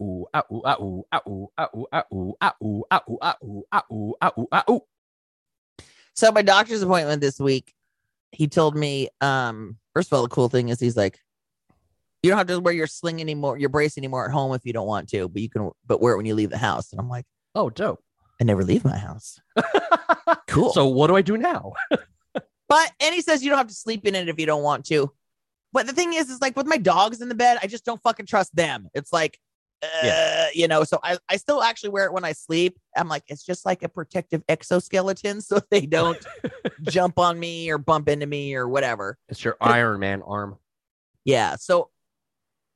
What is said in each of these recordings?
ooh, ah, ooh, ah, ooh, ah, ooh, ah, ooh, ah, ooh, ah, ooh, ah, ooh, ah, ooh, ah, ooh, ah, ooh, ah, ooh. So my doctor's appointment this week, he told me, um, first of all, the cool thing is he's like, you don't have to wear your sling anymore, your brace anymore at home if you don't want to, but you can, but wear it when you leave the house. And I'm like, Oh, dope. I never leave my house. Cool. So what do I do now? But and he says you don't have to sleep in it if you don't want to. But the thing is, is like with my dogs in the bed, I just don't fucking trust them. It's like, uh, Yeah. you know. So I, I still actually wear it when I sleep. I'm like, it's just like a protective exoskeleton, so they don't jump on me or bump into me or whatever. It's your Iron Man arm. Yeah. So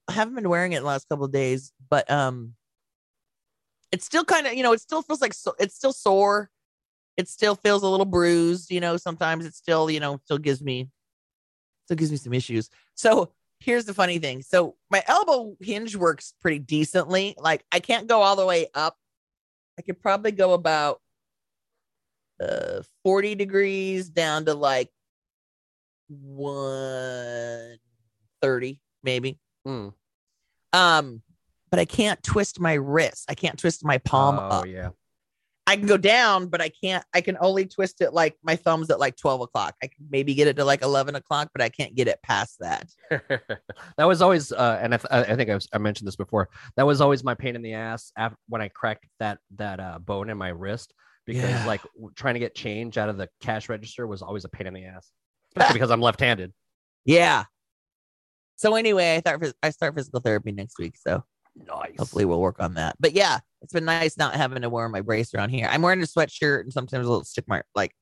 I haven't been wearing it in the last couple of days, but um, it's still kind of, you know, it still feels like so, it's still sore. It still feels a little bruised. You know, sometimes it still, you know, still gives me, still gives me some issues. So here's the funny thing. So my elbow hinge works pretty decently. Like I can't go all the way up. I could probably go about uh 40 degrees down to like 130 maybe. Mm. Um, but I can't twist my wrist. I can't twist my palm oh, up. yeah. I can go down, but I can't. I can only twist it like my thumbs at like twelve o'clock. I can maybe get it to like eleven o'clock, but I can't get it past that. that was always, uh, and I, th- I think I, was, I mentioned this before. That was always my pain in the ass after, when I cracked that that uh, bone in my wrist because Yeah. like trying to get change out of the cash register was always a pain in the ass, especially because I'm left-handed. Yeah. So anyway, I thought I start physical therapy next week, so Nice. hopefully we'll work on that. But yeah, it's been nice not having to wear my brace around here. I'm wearing a sweatshirt, and sometimes a little stick my like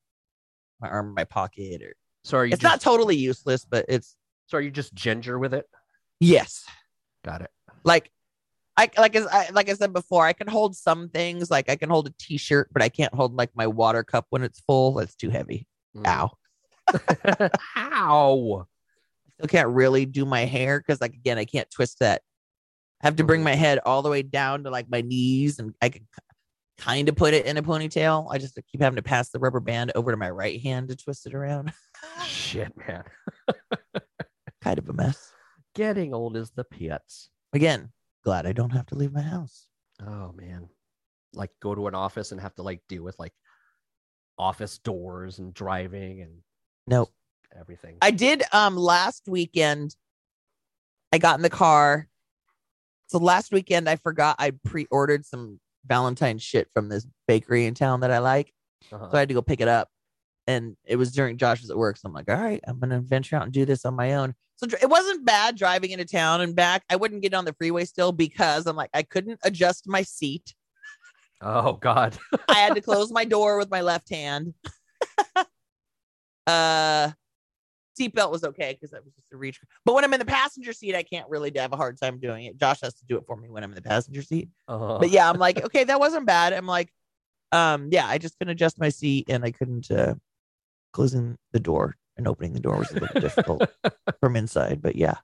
my arm in my pocket, or So are you it's just, not totally useless, but it's so are you just ginger with it? yes. Got it. like I like as I like I said before, I can hold some things. Like I can hold a t-shirt, but I can't hold like my water cup when it's full. That's too heavy. Mm. Ow. Ow. I still can't really do my hair because like again, I can't twist that. I have to bring Mhm. my head all the way down to like my knees, and I can kind of put it in a ponytail. I just keep having to pass the rubber band over to my right hand to twist it around. Shit, man. kind of a mess. Getting old is the pits. Again, glad I don't have to leave my house. Oh man. Like go to an office and have to like deal with like office doors and driving and Nope. everything. I did um last weekend. I got in the car. So last weekend I forgot I pre-ordered some Valentine shit from this bakery in town that I like. Uh-huh. So I had to go pick it up. And it was during Josh's at work. So I'm like, all right, I'm gonna venture out and do this on my own. So it wasn't bad driving into town and back. I wouldn't get on the freeway still because I'm like, I couldn't adjust my seat. oh god. I had to close my door with my left hand. uh seatbelt was okay because that was just a reach. But when I'm in the passenger seat, I can't really have a hard time doing it. Josh has to do it for me when I'm in the passenger seat. Uh-huh. But yeah, I'm like, okay, that wasn't bad. I'm like, um, yeah, I just couldn't adjust my seat and I couldn't uh closing the door and opening the door was a little difficult from inside. But yeah.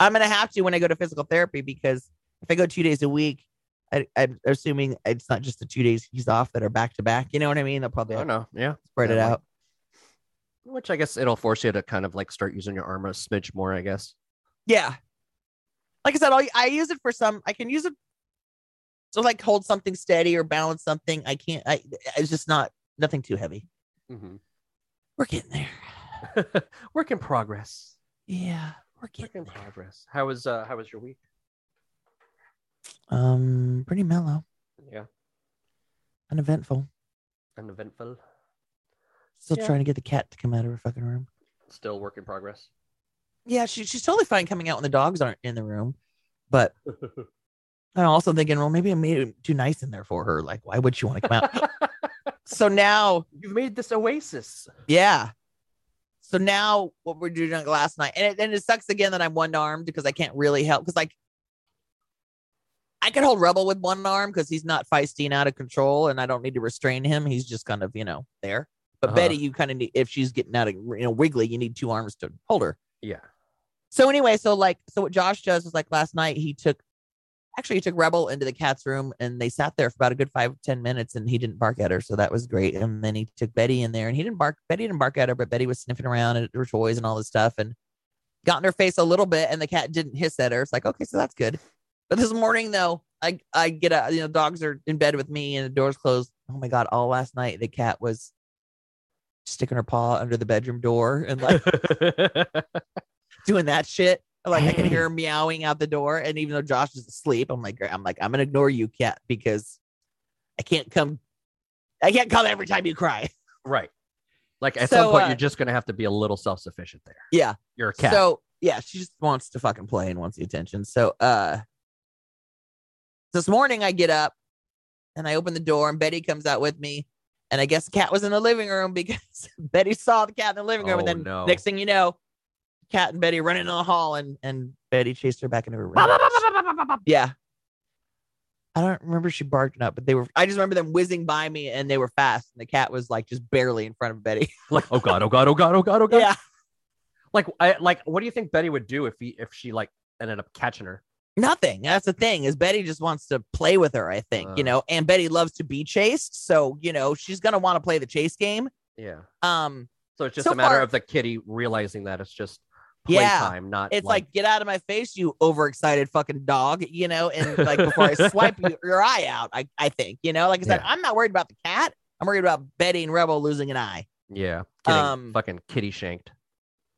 I'm gonna have to when I go to physical therapy because if I go two days a week, I, I'm assuming it's not just the two days he's off that are back to back. You know what I mean? They'll probably I don't know. Yeah. spread it like- out. Which I guess it'll force you to kind of like start using your arm a smidge more, I guess. Yeah. Like I said, I, I use it for some. I can use it to like hold something steady or balance something. I can't. I it's just not nothing too heavy. Mm-hmm. We're getting there. Work in progress. Yeah, we're Work in there. progress. How was uh how was your week? Um, pretty mellow, Yeah. uneventful. Uneventful. Still Yeah. trying to get the cat to come out of her fucking room. Still work in progress. Yeah, she, she's totally fine coming out when the dogs aren't in the room, but I'm also thinking, well, maybe I made it too nice in there for her. Like, why would she want to come out? so now You've made this oasis. Yeah. So now what we're doing like last night, and it, and it sucks again that I'm one armed because I can't really help because like I can hold Rebel with one arm because he's not feisty and out of control, and I don't need to restrain him. He's just kind of you know there. But Uh-huh. Betty, you kind of need if she's getting out of you know wiggly, you need two arms to hold her. Yeah. So anyway, so like so what Josh does is like last night he took actually he took Rebel into the cat's room and they sat there for about a good five ten minutes and he didn't bark at her, so that was great. And then he took Betty in there and he didn't bark. Betty didn't bark at her, but Betty was sniffing around at her toys and all this stuff and got in her face a little bit, and the cat didn't hiss at her. It's like okay, so that's good. But this morning though, I I get out, you know, dogs are in bed with me and the door's closed. Oh my god, all last night the cat was sticking her paw under the bedroom door and like doing that shit. Like I can hear her meowing out the door, and even though Josh is asleep, I'm like, I'm like, I'm gonna ignore you, cat, because I can't come. I can't come every time you cry. right. Like at So, some point, uh, you're just gonna have to be a little self sufficient there. Yeah. You're a cat. So yeah, she just wants to fucking play and wants the attention. So uh this morning I get up and I open the door and Betty comes out with me. And I guess the cat was in the living room because Betty saw the cat in the living room. Oh, and then no. next thing you know, cat and Betty running in the hall and and Betty chased her back into her room. Yeah. I don't remember she barked up, but they were I just remember them whizzing by me and they were fast and the cat was like just barely in front of Betty. like, oh god, oh god, oh god, oh god, oh god. yeah. Like, I like. What do you think Betty would do if he if she like ended up catching her? Nothing. That's the thing is Betty just wants to play with her, I think, you Uh. know, and Betty loves to be chased. So, you know, she's going to want to play the chase game. Yeah. Um, So it's just So a matter far- of the kitty realizing that it's just Yeah. playtime, not. it's like, get out of my face, you overexcited fucking dog, you know, and like before I swipe you, your eye out, I, I think, you know, like I said, Yeah. I'm not worried about the cat. I'm worried about Betty and Rebel losing an eye. yeah, getting um, fucking kitty shanked.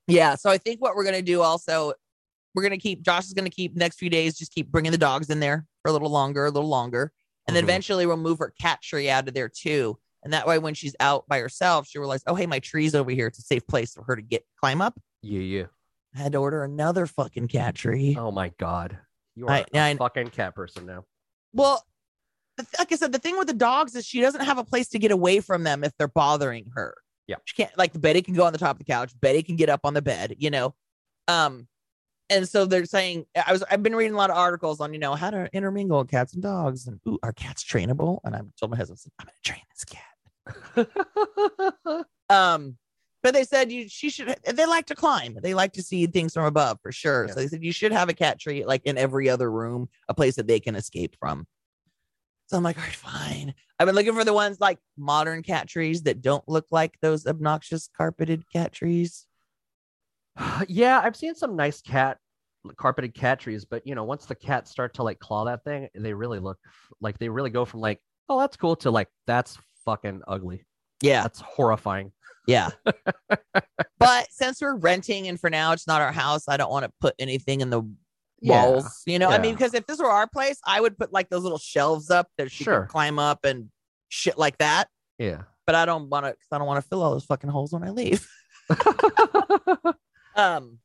Yeah. So I think what we're going to do also, we're going to keep, Josh is going to keep next few days, just keep bringing the dogs in there for a little longer, a little longer. And then Mhm. eventually we'll move her cat tree out of there too. And that way, when she's out by herself, she realized, oh, hey, my tree's over here. It's a safe place for her to get climb up. Yeah, yeah. I had to order another fucking cat tree. Oh my god, you are I- a I- fucking cat person now. Well, like I said, the thing with the dogs is she doesn't have a place to get away from them if they're bothering her. Yeah. She can't like Betty can go on the top of the couch. Betty can get up on the bed, you know. Um, and so they're saying I was I've been reading a lot of articles on, you know, how to intermingle cats and dogs and ooh, are cats trainable? And I told my husband, I'm gonna train this cat. Um, but they said you she should they like to climb. They like to see things from above for sure. Yeah. So they said you should have a cat tree like in every other room, a place that they can escape from. So I'm like, all right, fine. I've been looking for the ones like modern cat trees that don't look like those obnoxious carpeted cat trees. yeah, I've seen some nice cat carpeted cat trees, but you know, once the cats start to like claw that thing, they really look like they really go from like, oh, that's cool to like that's fucking ugly. Yeah, That's horrifying. yeah. but since we're renting and for now it's not our house, I don't want to put anything in the Yeah, walls. You know, I mean, because if this were our place, I would put like those little shelves up that she Sure. could climb up and shit like that. Yeah. But I don't want to. cause I don't want to fill all those fucking holes when I leave. Um.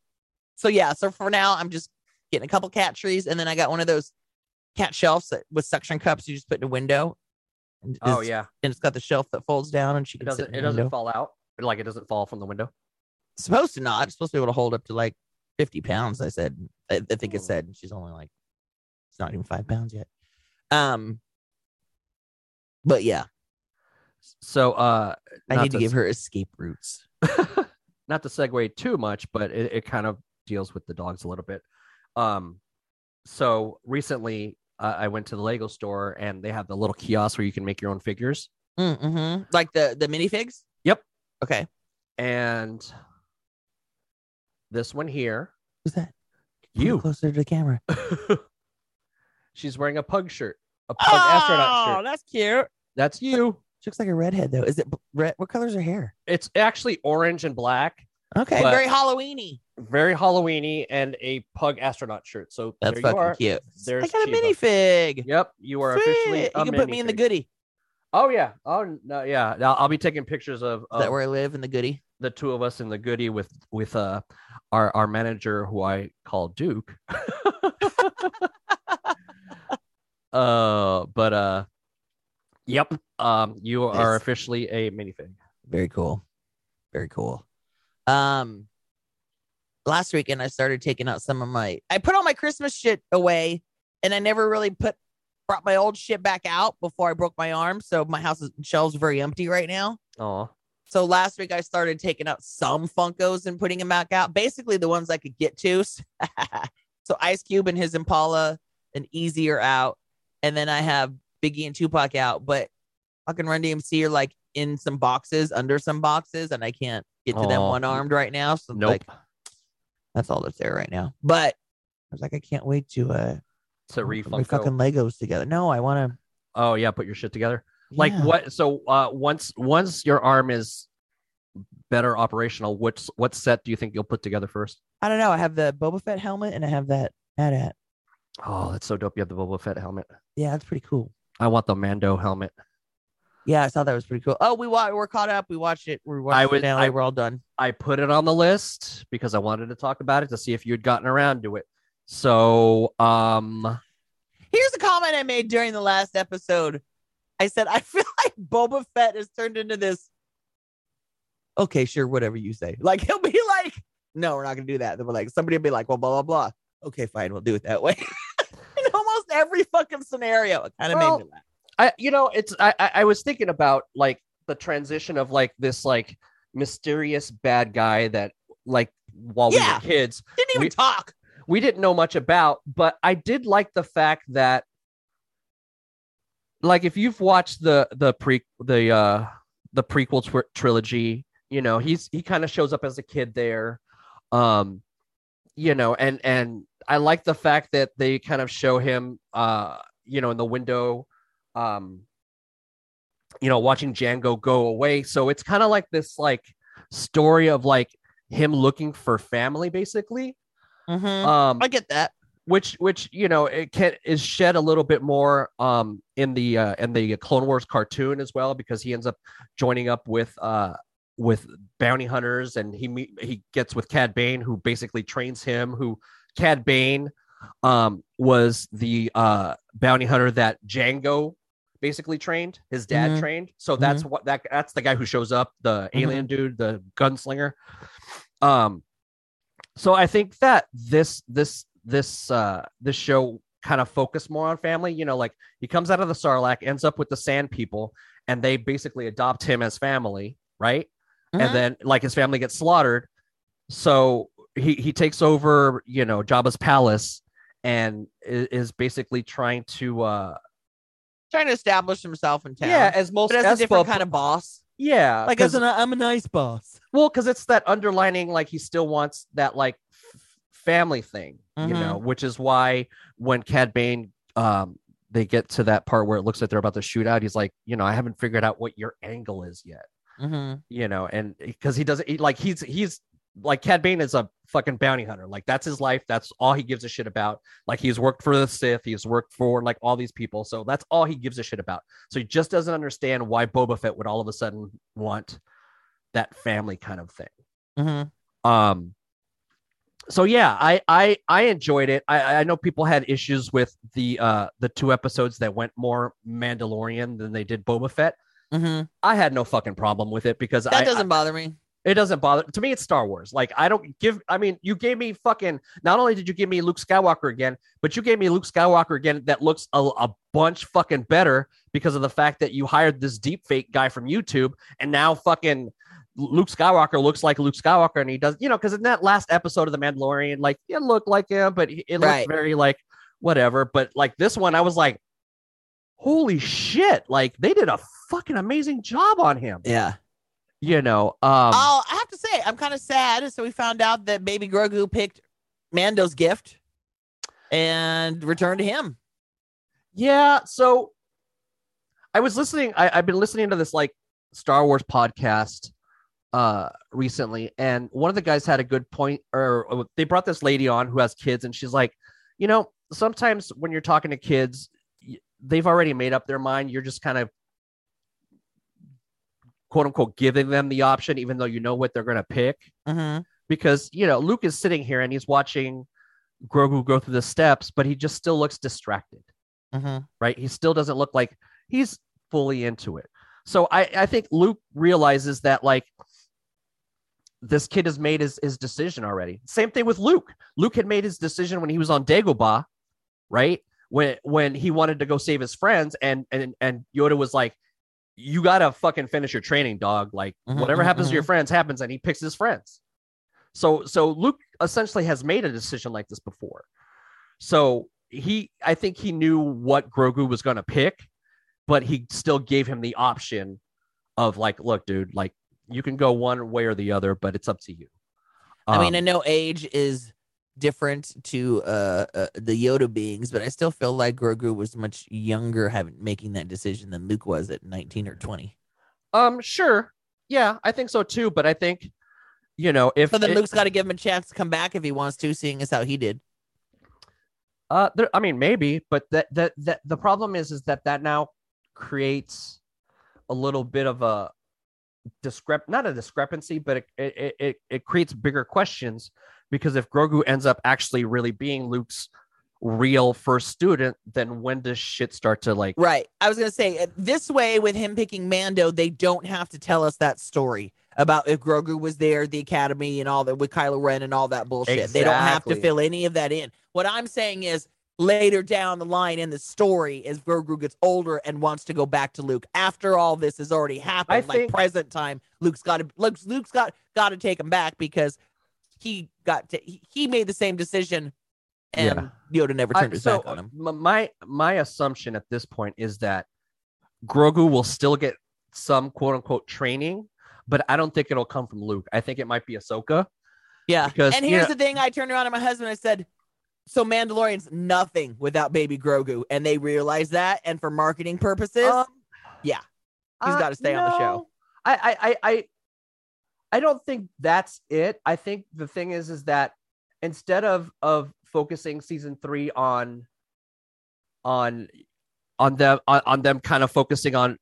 So yeah. So for now, I'm just getting a couple cat trees, and then I got one of those cat shelves that with suction cups you just put in a window. And oh yeah. And it's got the shelf that folds down, and she It can doesn't it doesn't window. fall out. Like it doesn't fall from the window. It's supposed to not. It's supposed to be able to hold up to like 50 pounds. I said. I, I think it Oh. said. She's only like. It's not even five pounds yet. Um. But yeah, So uh I need to to give her escape routes. not to segue too much, but it, it kind of deals with the dogs a little bit. Um, so recently uh, I went to the Lego store and they have the little kiosk where you can make your own figures. Mm-hmm. Like the the minifigs. Yep. Okay. And this one here, Who's that? You, closer to the camera. she's wearing a pug shirt, a pug astronaut shirt. Oh, that's cute. That's you. She looks like a redhead though. Is it red? What color's her hair? It's actually orange and black, Okay, very Halloweeny. very Halloweeny, and a pug astronaut shirt. So That's there you fucking are. cute. There's I got a Cheeba. minifig. Yep, you are Sweet. officially. You a can put me in the minifig. Goody. Oh yeah. Oh no, yeah. I'll, I'll be taking pictures of, Is of that where I live in the Goody? the two of us in the Goody with with uh our our manager who I call Duke. uh, but uh, yep. Um, you are Nice. officially a minifig. Very cool. Very cool. Um, last weekend I started taking out some of my. I put all my Christmas shit away, and I never really put brought my old shit back out before I broke my arm. So my house is shelves very empty right now. Oh, So last week I started taking out some Funkos and putting them back out. Basically the ones I could get to. so Ice Cube and his Impala and Eazy are out, and then I have Biggie and Tupac out. But fucking Run DMC are like in some boxes, under some boxes, and I can't get to them one armed right now. So nope. like that's all that's there right now. But I was like, I can't wait to uh to We refunko. fucking Legos together. No, I want to. Oh yeah, put your shit together. Like what? So uh, once once your arm is better operational, what what set do you think you'll put together first? I don't know. I have the Boba Fett helmet and I have that hat hat. Oh, that's so dope. You have the Boba Fett helmet. Yeah, that's pretty cool. I want the Mando helmet. Yeah, I thought that was pretty cool. Oh, we wa- we're caught up. We watched it. We watched I finale. I- we're all done. I put it on the list because I wanted to talk about it to see if you had gotten around to it. So, um, Here's a comment I made during the last episode. I said I feel like Boba Fett has turned into this. Okay, sure, whatever you say. Like he'll be like, "No, we're not gonna do that." Then we're like, somebody will be like, "Well, blah blah blah." Okay, fine, we'll do it that way. Every fucking scenario, it kind of Well, made me laugh. I you know it's I I was thinking about like the transition of like this like mysterious bad guy that like while we were kids Didn't even we- talk. we didn't know much about, but I did like the fact that like if you've watched the the pre the uh the prequel tr- trilogy, you know, he's he kind of shows up as a kid there. Um you know, and and I like the fact that they kind of show him uh you know in the window um you know watching Jango go away. So it's kind of like this like story of like him looking for family basically. Mhm. Um I get that. which which you know it can is shed a little bit more um in the uh in the clone wars cartoon as well because he ends up joining up with uh with bounty hunters and he meet he gets with cad bane who basically trains him who cad bane um was the uh bounty hunter that Jango basically trained his dad Mhm. trained. So that's what that that's the guy who shows up the alien dude the gunslinger. Um so i think that this this this uh this show kind of focused more on family you know like he comes out of the sarlacc ends up with the sand people and they basically adopt him as family right? And then like his family gets slaughtered. So he he takes over you know jabba's palace and is, is basically trying to uh Trying to establish himself in town. yeah as most but as a different kind of boss. yeah like as an I'm a nice boss. Well, because it's that underlining, like he still wants that like f- family thing, you Mhm. know, which is why when Cad Bane, um, they get to that part where it looks like they're about to shoot out, he's like, you know, I haven't figured out what your angle is yet, Mm-hmm. you know, and because he doesn't he, like he's he's like Cad Bane is a fucking bounty hunter, like that's his life, that's all he gives a shit about. Like he's worked for the Sith, he's worked for like all these people, so that's all he gives a shit about. So he just doesn't understand why Boba Fett would all of a sudden want that family kind of thing Mm-hmm. um so yeah i i i enjoyed it i i know people had issues with the uh the two episodes that went more mandalorian than they did boba fett Mm-hmm. i had no fucking problem with it because That I, doesn't bother me. It doesn't bother to me it's star wars like i don't give i mean you gave me fucking not only did you give me luke skywalker again but you gave me luke skywalker again that looks a, a bunch fucking better because of the fact that you hired this deep fake guy from youtube and now fucking luke skywalker looks like luke skywalker and he does you know because in that last episode of the mandalorian like it looked like him but it looked Right. very like whatever but like this one i was like holy shit like they did a fucking amazing job on him Yeah. You know um oh, I have to say, I'm kind of sad. So we found out that Baby Grogu picked Mando's gift and returned to him. Yeah, so I was listening. I, I've been listening to this like Star Wars podcast uh recently, and one of the guys had a good point, or or they brought this lady on who has kids, and she's like, you know, sometimes when you're talking to kids, they've already made up their mind. You're just kind of quote unquote giving them the option, even though you know what they're gonna pick Mm-hmm. because you know Luke is sitting here and he's watching Grogu go through the steps, but he just still looks distracted Mm-hmm. right? He still doesn't look like he's fully into it. So I, I think Luke realizes that like this kid has made his, his decision already. Same thing with Luke. Luke had made his decision when he was on Dagobah, right? When when he wanted to go save his friends, and and and Yoda was like, "You gotta fucking finish your training, dog. Like Mhm, whatever mhm, happens to your friends happens," and he picks his friends. So so Luke essentially has made a decision like this before. So he I think he knew what Grogu was to pick, but he still gave him the option of like, look, dude, like you can go one way or the other, but it's up to you. I mean, Um, I know age is different to uh, uh the Yoda beings, but I still feel like Grogu was much younger having making that decision than Luke was at 19 or 20. Um, sure. Yeah, I think so too. But I think, you know, if So then it- Luke's got to give him a chance to come back if he wants to, seeing as how he did. Uh, there, I mean, maybe, but that that that the problem is, is that that now creates a little bit of a discrep, not a discrepancy, but it it it, it creates bigger questions because if Grogu ends up actually really being Luke's real first student, then when does shit start to like? Right. I was gonna say uh, this way with him picking Mando, they don't have to tell us that story about if Grogu was there, the Academy, and all that with Kylo Ren and all that bullshit. They don't have to fill any of that in. What I'm saying is later down the line in the story, as Grogu gets older and wants to go back to Luke after all this has already happened, I like think- present time, Luke's got to Luke's, Luke's got got to take him back because he got to, he, he made the same decision. And Yoda never I- turned his so back on him. my my assumption at this point is that Grogu will still get some quote unquote training, but I don't think it'll come from Luke. I think it might be Ahsoka. Yeah. Because, and you here's know- the thing I turned around to my husband I said, So Mandalorian's nothing without baby Grogu. And they realized that. And for marketing purposes, Um, yeah. He's gotta stay on the show. I, I, I, I, don't think that's it. I think the thing is, is that instead of of focusing season three on, on, on them on, on them kind of focusing on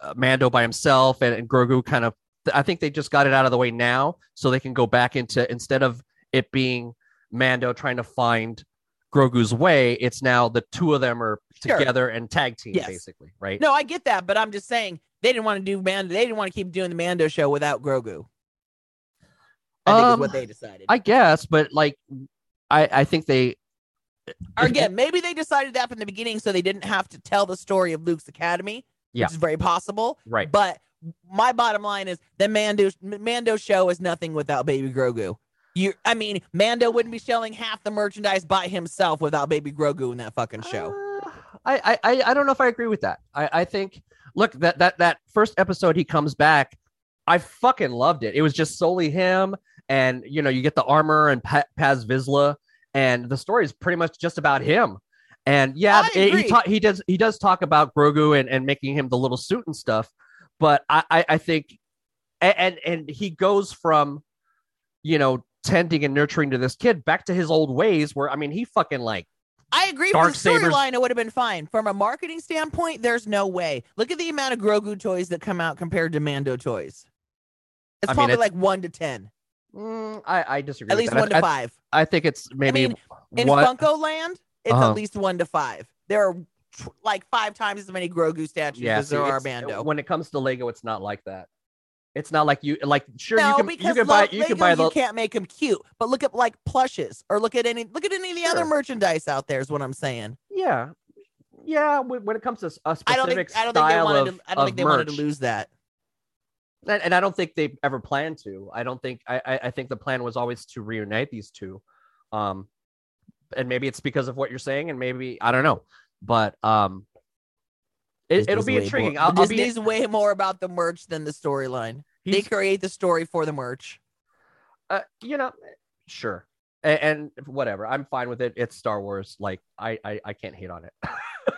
uh, Mando by himself and, and Grogu kind of, I think they just got it out of the way now, so they can go back into instead of it being Mando trying to find Grogu's way, it's now the two of them are Sure. together and tag team Yes. basically, right? no, I get that, but I'm just saying they didn't want to do Mando. They didn't want to keep doing the Mando show without Grogu. I think is Um, what they decided. I guess, but like, I I think they Or again, maybe they decided that from the beginning so they didn't have to tell the story of Luke's Academy, Yeah. which is very possible. right. But my bottom line is the Mando Mando show is nothing without Baby Grogu. You, I mean, Mando wouldn't be selling half the merchandise by himself without Baby Grogu in that fucking show. Uh, I, I I I don't know if I agree with that. I I think look that that that first episode he comes back, I fucking loved it. It was just solely him, and you know you get the armor and pa- Paz Vizsla, and the story is pretty much just about him. And yeah, it- he ta- he does he does talk about Grogu and, and making him the little suit and stuff, but I I, I think a- and and he goes from you know tending and nurturing to this kid back to his old ways where I mean he fucking like I agree. For the Darksabers- storyline, it would have been fine. From a marketing standpoint, there's no way. Look at the amount of Grogu toys that come out compared to Mando toys. It's I mean, probably it's- like one to ten, mm, I I disagree. at least that. one I- to I- five. I think it's maybe mean, In one. Funko Land, it's Uh-huh. at least one to five. There are tw- like five times as many Grogu statues yeah, as see, there are it's- Mando. When it comes to Lego, it's not like that. It's not like you like. Sure, no, you can because you can buy you Lego, can buy the you can't make them cute. But look at like plushes, or look at any look at any of the other merchandise out there. Is what I'm saying. yeah yeah. When, when it comes to a I don't specific think I don't think they wanted of, to. I don't think they wanted to lose that. And, and I don't think they ever planned to. I don't think I, I think the plan was always to reunite these two, um, and maybe it's because of what you're saying, and maybe I don't know, but um, it, it'll be intriguing. More, I'll, I'll be way more about the merch than the storyline. They create the story for the merch. uh, you know, sure, and, and whatever. I'm fine with it. It's Star Wars. Like I, I, I can't hate on it.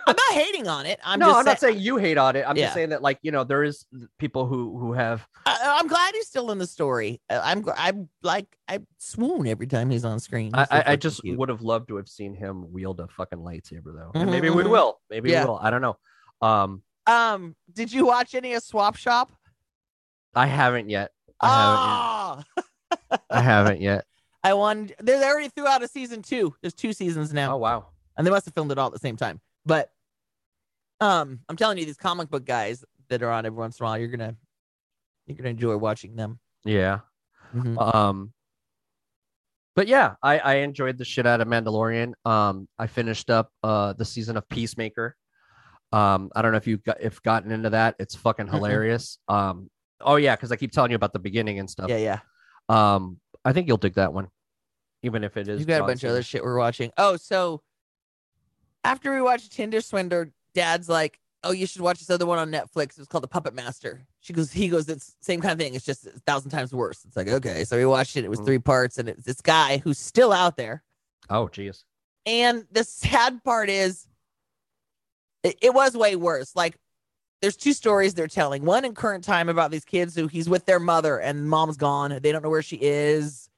I'm not hating on it. I'm no, I'm not saying you hate on it. I'm Yeah. just saying that, like, you know, there is people who who have. I, I'm glad he's still in the story. I'm I'm like I swoon every time he's on screen. I, He's I, I just cute. would have loved to have seen him wield a fucking lightsaber, though. And maybe Mhm, we will. Maybe Yeah. we will. I don't know. Um, Um, did you watch any of Swap Shop? I haven't yet. I haven't. Yet. Ah, I haven't yet. I. They they already threw out a season two. There's two seasons now. Oh wow. and they must have filmed it all at the same time. But um, I'm telling you, these comic book guys that are on every once in a while, you're gonna you're gonna enjoy watching them. Yeah. Mhm. Um. But yeah, I I enjoyed the shit out of Mandalorian. Um, I finished up uh the season of Peacemaker. Um, I don't know if you got if gotten into that. It's fucking hilarious. Um. Oh yeah, because I keep telling you about the beginning and stuff. Yeah, yeah. Um, I think you'll dig that one, even if it is. You've got a bunch of other shit we're watching. Oh, so after we watched Tinder Swindler, Dad's like, "Oh, you should watch this other one on Netflix. It was called The Puppet Master." She goes, "He goes, it's same kind of thing. It's just a thousand times worse." It's like, okay, so we watched it. It was Mhm. three parts, and it's this guy who's still out there. Oh, geez. And the sad part is, it, it was way worse. Like, there's two stories they're telling. One in current time about these kids who he's with their mother and mom's gone. They don't know where she is.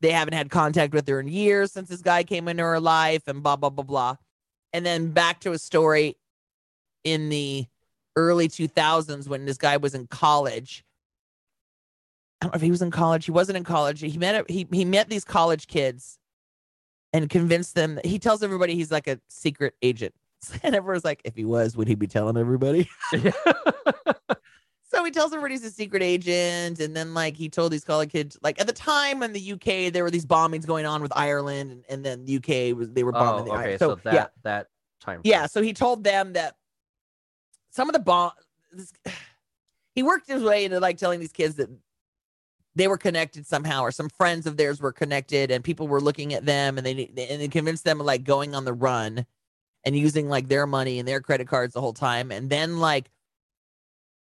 They haven't had contact with her in years since this guy came into her life and blah, blah, blah, blah. And then back to a story in the early 2000s when this guy was in college. I don't know if he was in college. He wasn't in college. He met he he met these college kids and convinced them. That, he tells everybody he's like a secret agent, and everyone's like, if he was, would he be telling everybody? so he tells everybody he's a secret agent, and then like he told these college kids, like at the time in the UK there were these bombings going on with Ireland, and, and then the UK was they were bombing oh, the okay. Irish. So, that yeah, that time. yeah. So he told them that some of the bomb. This, he worked his way into like telling these kids that they were connected somehow, or some friends of theirs were connected, and people were looking at them, and they and they convinced them of like going on the run and using like their money and their credit cards the whole time, and then like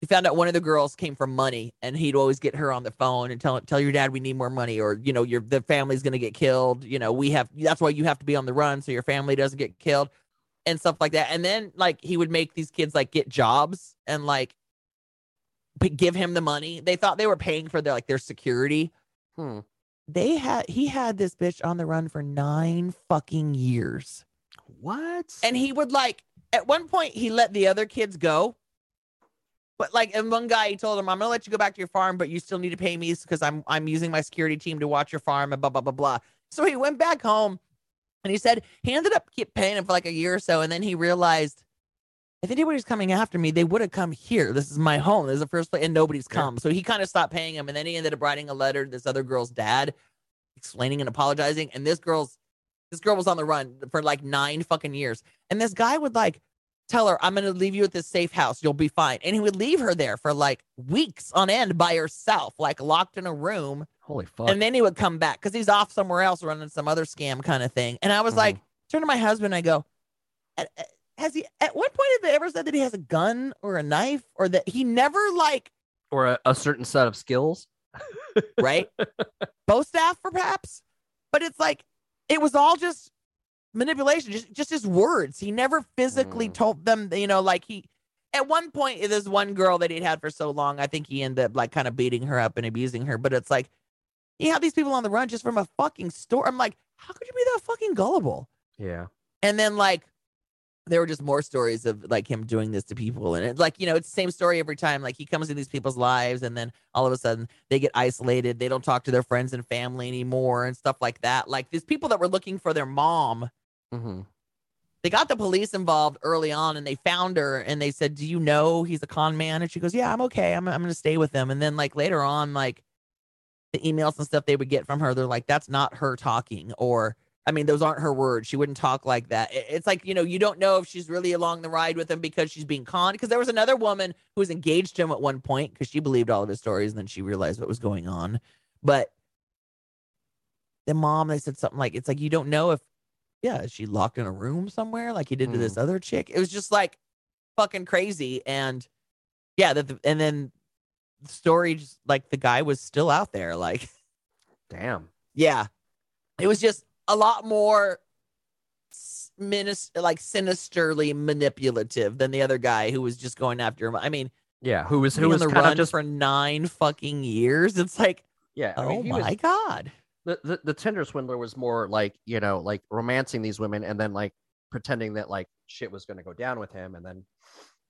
he found out one of the girls came from money, and he'd always get her on the phone and tell tell your dad we need more money, or you know your the family's gonna get killed, you know we have that's why you have to be on the run so your family doesn't get killed and stuff like that. And then like he would make these kids like get jobs and like p- give him the money. They thought they were paying for their like their security. Hmm. They had he had this bitch on the run for nine fucking years. What? And he would like at one point he let the other kids go. But like and one guy he told him, I'm gonna let you go back to your farm, but you still need to pay me because I'm I'm using my security team to watch your farm and blah blah blah blah. So he went back home and he said he ended up keep paying him for like a year or so, and then he realized if anybody's coming after me, they would have come here. This is my home. This is the first place, and nobody's Yeah. come. So he kind of stopped paying him, and then he ended up writing a letter to this other girl's dad, explaining and apologizing. And this girl's this girl was on the run for like nine fucking years, and this guy would like tell her, "I'm gonna leave you at this safe house. You'll be fine," and he would leave her there for like weeks on end by herself, like locked in a room. Holy fuck. And then he would come back because he's off somewhere else running some other scam kind of thing. And I was Mhm. like, turn to my husband. I go, "At- at- has he, at what point have they ever said that he has a gun or a knife or that he never like, or a, a certain set of skills. right? Both staff perhaps, but it's like, it was all just manipulation, just, just his words. He never physically Mm. told them, you know, like he, at one point, there's one girl that he'd had for so long. I think he ended up like kind of beating her up and abusing her, but it's like, he had these people on the run just from a fucking store. I'm like, how could you be that fucking gullible? Yeah. And then like there were just more stories of like him doing this to people. And it's like, you know, it's the same story every time. Like he comes in these people's lives and then all of a sudden they get isolated. They don't talk to their friends and family anymore and stuff like that. Like these people that were looking for their mom, hmm they got the police involved early on and they found her and they said, Do you know he's a con man? And she goes, Yeah, I'm okay. I'm, I'm going to stay with him. And then like later on, like the emails and stuff they would get from her, they're like, That's not her talking. Or, I mean, those aren't her words. She wouldn't talk like that. It's like, you know, you don't know if she's really along the ride with him because she's being conned. Because there was another woman who was engaged to him at one point because she believed all of his stories and then she realized what was going on. But the mom, they said something like, It's like, you don't know if, yeah, is she locked in a room somewhere like he did to this mm. other chick? It was just like fucking crazy. And yeah, that the, and then the story, just like the guy was still out there. Like, Damn. yeah, it was just a lot more s- minis- like sinisterly manipulative than the other guy who was just going after him. I mean, Yeah. Who was who was on the run just for nine fucking years. It's like, yeah. I oh mean, he my was- god. The, the the Tinder swindler was more like you know like romancing these women and then like pretending that like shit was going to go down with him and then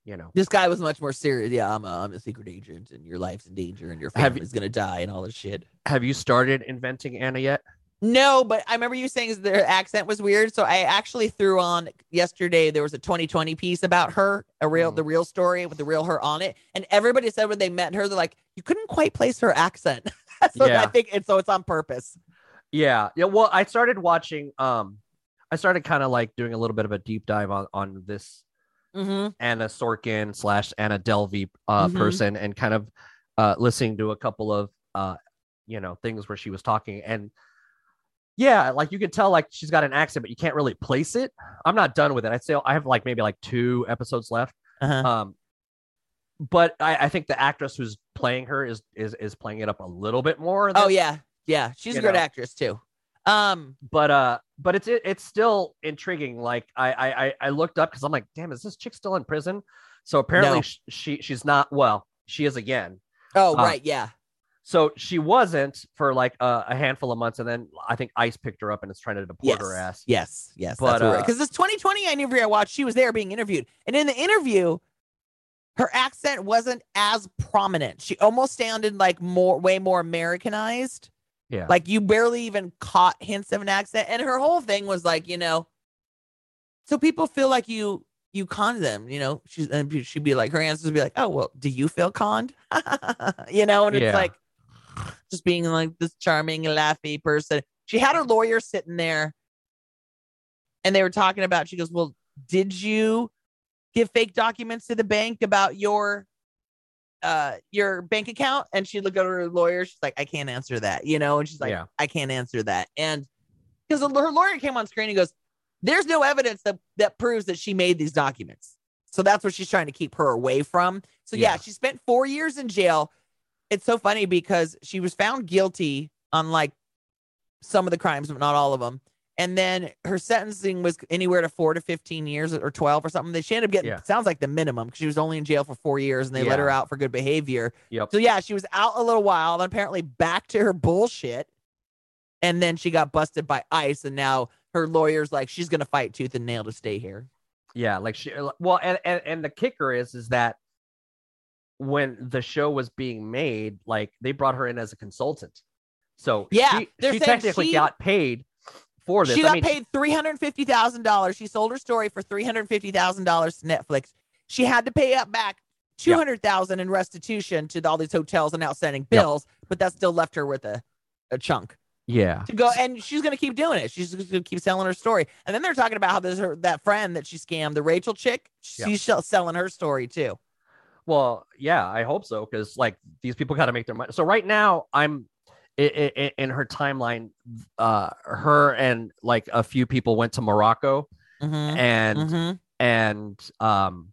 you know This guy was much more serious. Yeah, I'm a, I'm a secret agent, and your life's in danger, and your family's gonna die, and all this shit. have you started inventing Anna yet? No, but I remember you saying their accent was weird. So I actually threw on yesterday. There was a 2020 piece about her, a real, Mhm. the real story with the real her on it, and everybody said when they met her, they're like, you couldn't quite place her accent. so Yeah. I think, and so it's on purpose. Yeah, yeah. Well, I started watching. Um, I started kind of like doing a little bit of a deep dive on on this Mm-hmm. Anna Sorkin slash Anna Delvey uh, Mhm. person, and kind of uh, listening to a couple of uh, you know things where she was talking, and yeah, like you could tell like she's got an accent, but you can't really place it. I'm not done with it. I still I have like maybe like two episodes left. Uh-huh. Um, but I, I think the actress who's playing her is is is playing it up a little bit more. Oh yeah, yeah. She's a great know. actress too. Um, but uh, but it's it, it's still intriguing. Like I I I- I looked up because I'm like, damn, is this chick still in prison? So apparently No. sh- she she's not. Well, she is again. oh Uh, right, yeah. So she wasn't for like a, a handful of months, and then I think ICE picked her up and is trying to deport Yes. her ass. Yes, yes, But, that's right. uh, Because this 2020 interview I watched, she was there being interviewed, and in the interview, her accent wasn't as prominent. She almost sounded like more, way more Americanized. Yeah. Like you barely even caught hints of an accent, and her whole thing was like, you know, so people feel like you you conned them. You know, she's and she'd be like, her answers would be like, oh well, do you feel conned? you know, and it's Yeah. like just being like this charming, laughy person. She had her lawyer sitting there and they were talking about, she goes, Well, did you give fake documents to the bank about your uh your bank account? And she looked at her lawyer, she's like, I can't answer that, you know, and she's like, Yeah. I can't answer that. And because her lawyer came on screen and goes, There's no evidence that that proves that she made these documents. So that's what she's trying to keep her away from. So yeah, Yeah. she spent four years in jail. It's so funny because she was found guilty on like some of the crimes, but not all of them. And then her sentencing was anywhere to four to 15 years or 12 or something. That she ended up getting, Yeah. sounds like the minimum because she was only in jail for four years and they let her out for good behavior. Yep. So yeah, she was out a little while, then apparently back to her bullshit. And then she got busted by ICE. And now her lawyer's like, she's going to fight tooth and nail to stay here. Yeah, like she well, and, and and the kicker is is that when the show was being made, like they brought her in as a consultant. So Yeah, she, she technically she- got paid for this. She I got mean, paid three hundred fifty thousand dollars. She sold her story for three hundred fifty thousand dollars to Netflix. She had to pay up back two hundred thousand yeah. in restitution to all these hotels and outstanding Yep. bills, but that still left her with a, a chunk yeah, to go. And she's gonna keep doing it. She's gonna keep selling her story. And then they're talking about how there's her that friend that she scammed, the Rachel chick. She's sell- selling her story too. Well, yeah, I hope so because like these people got to make their money. So right now, I'm i- i- in her timeline. Uh, her and like a few people went to Morocco, Mm-hmm. and mm-hmm. and um,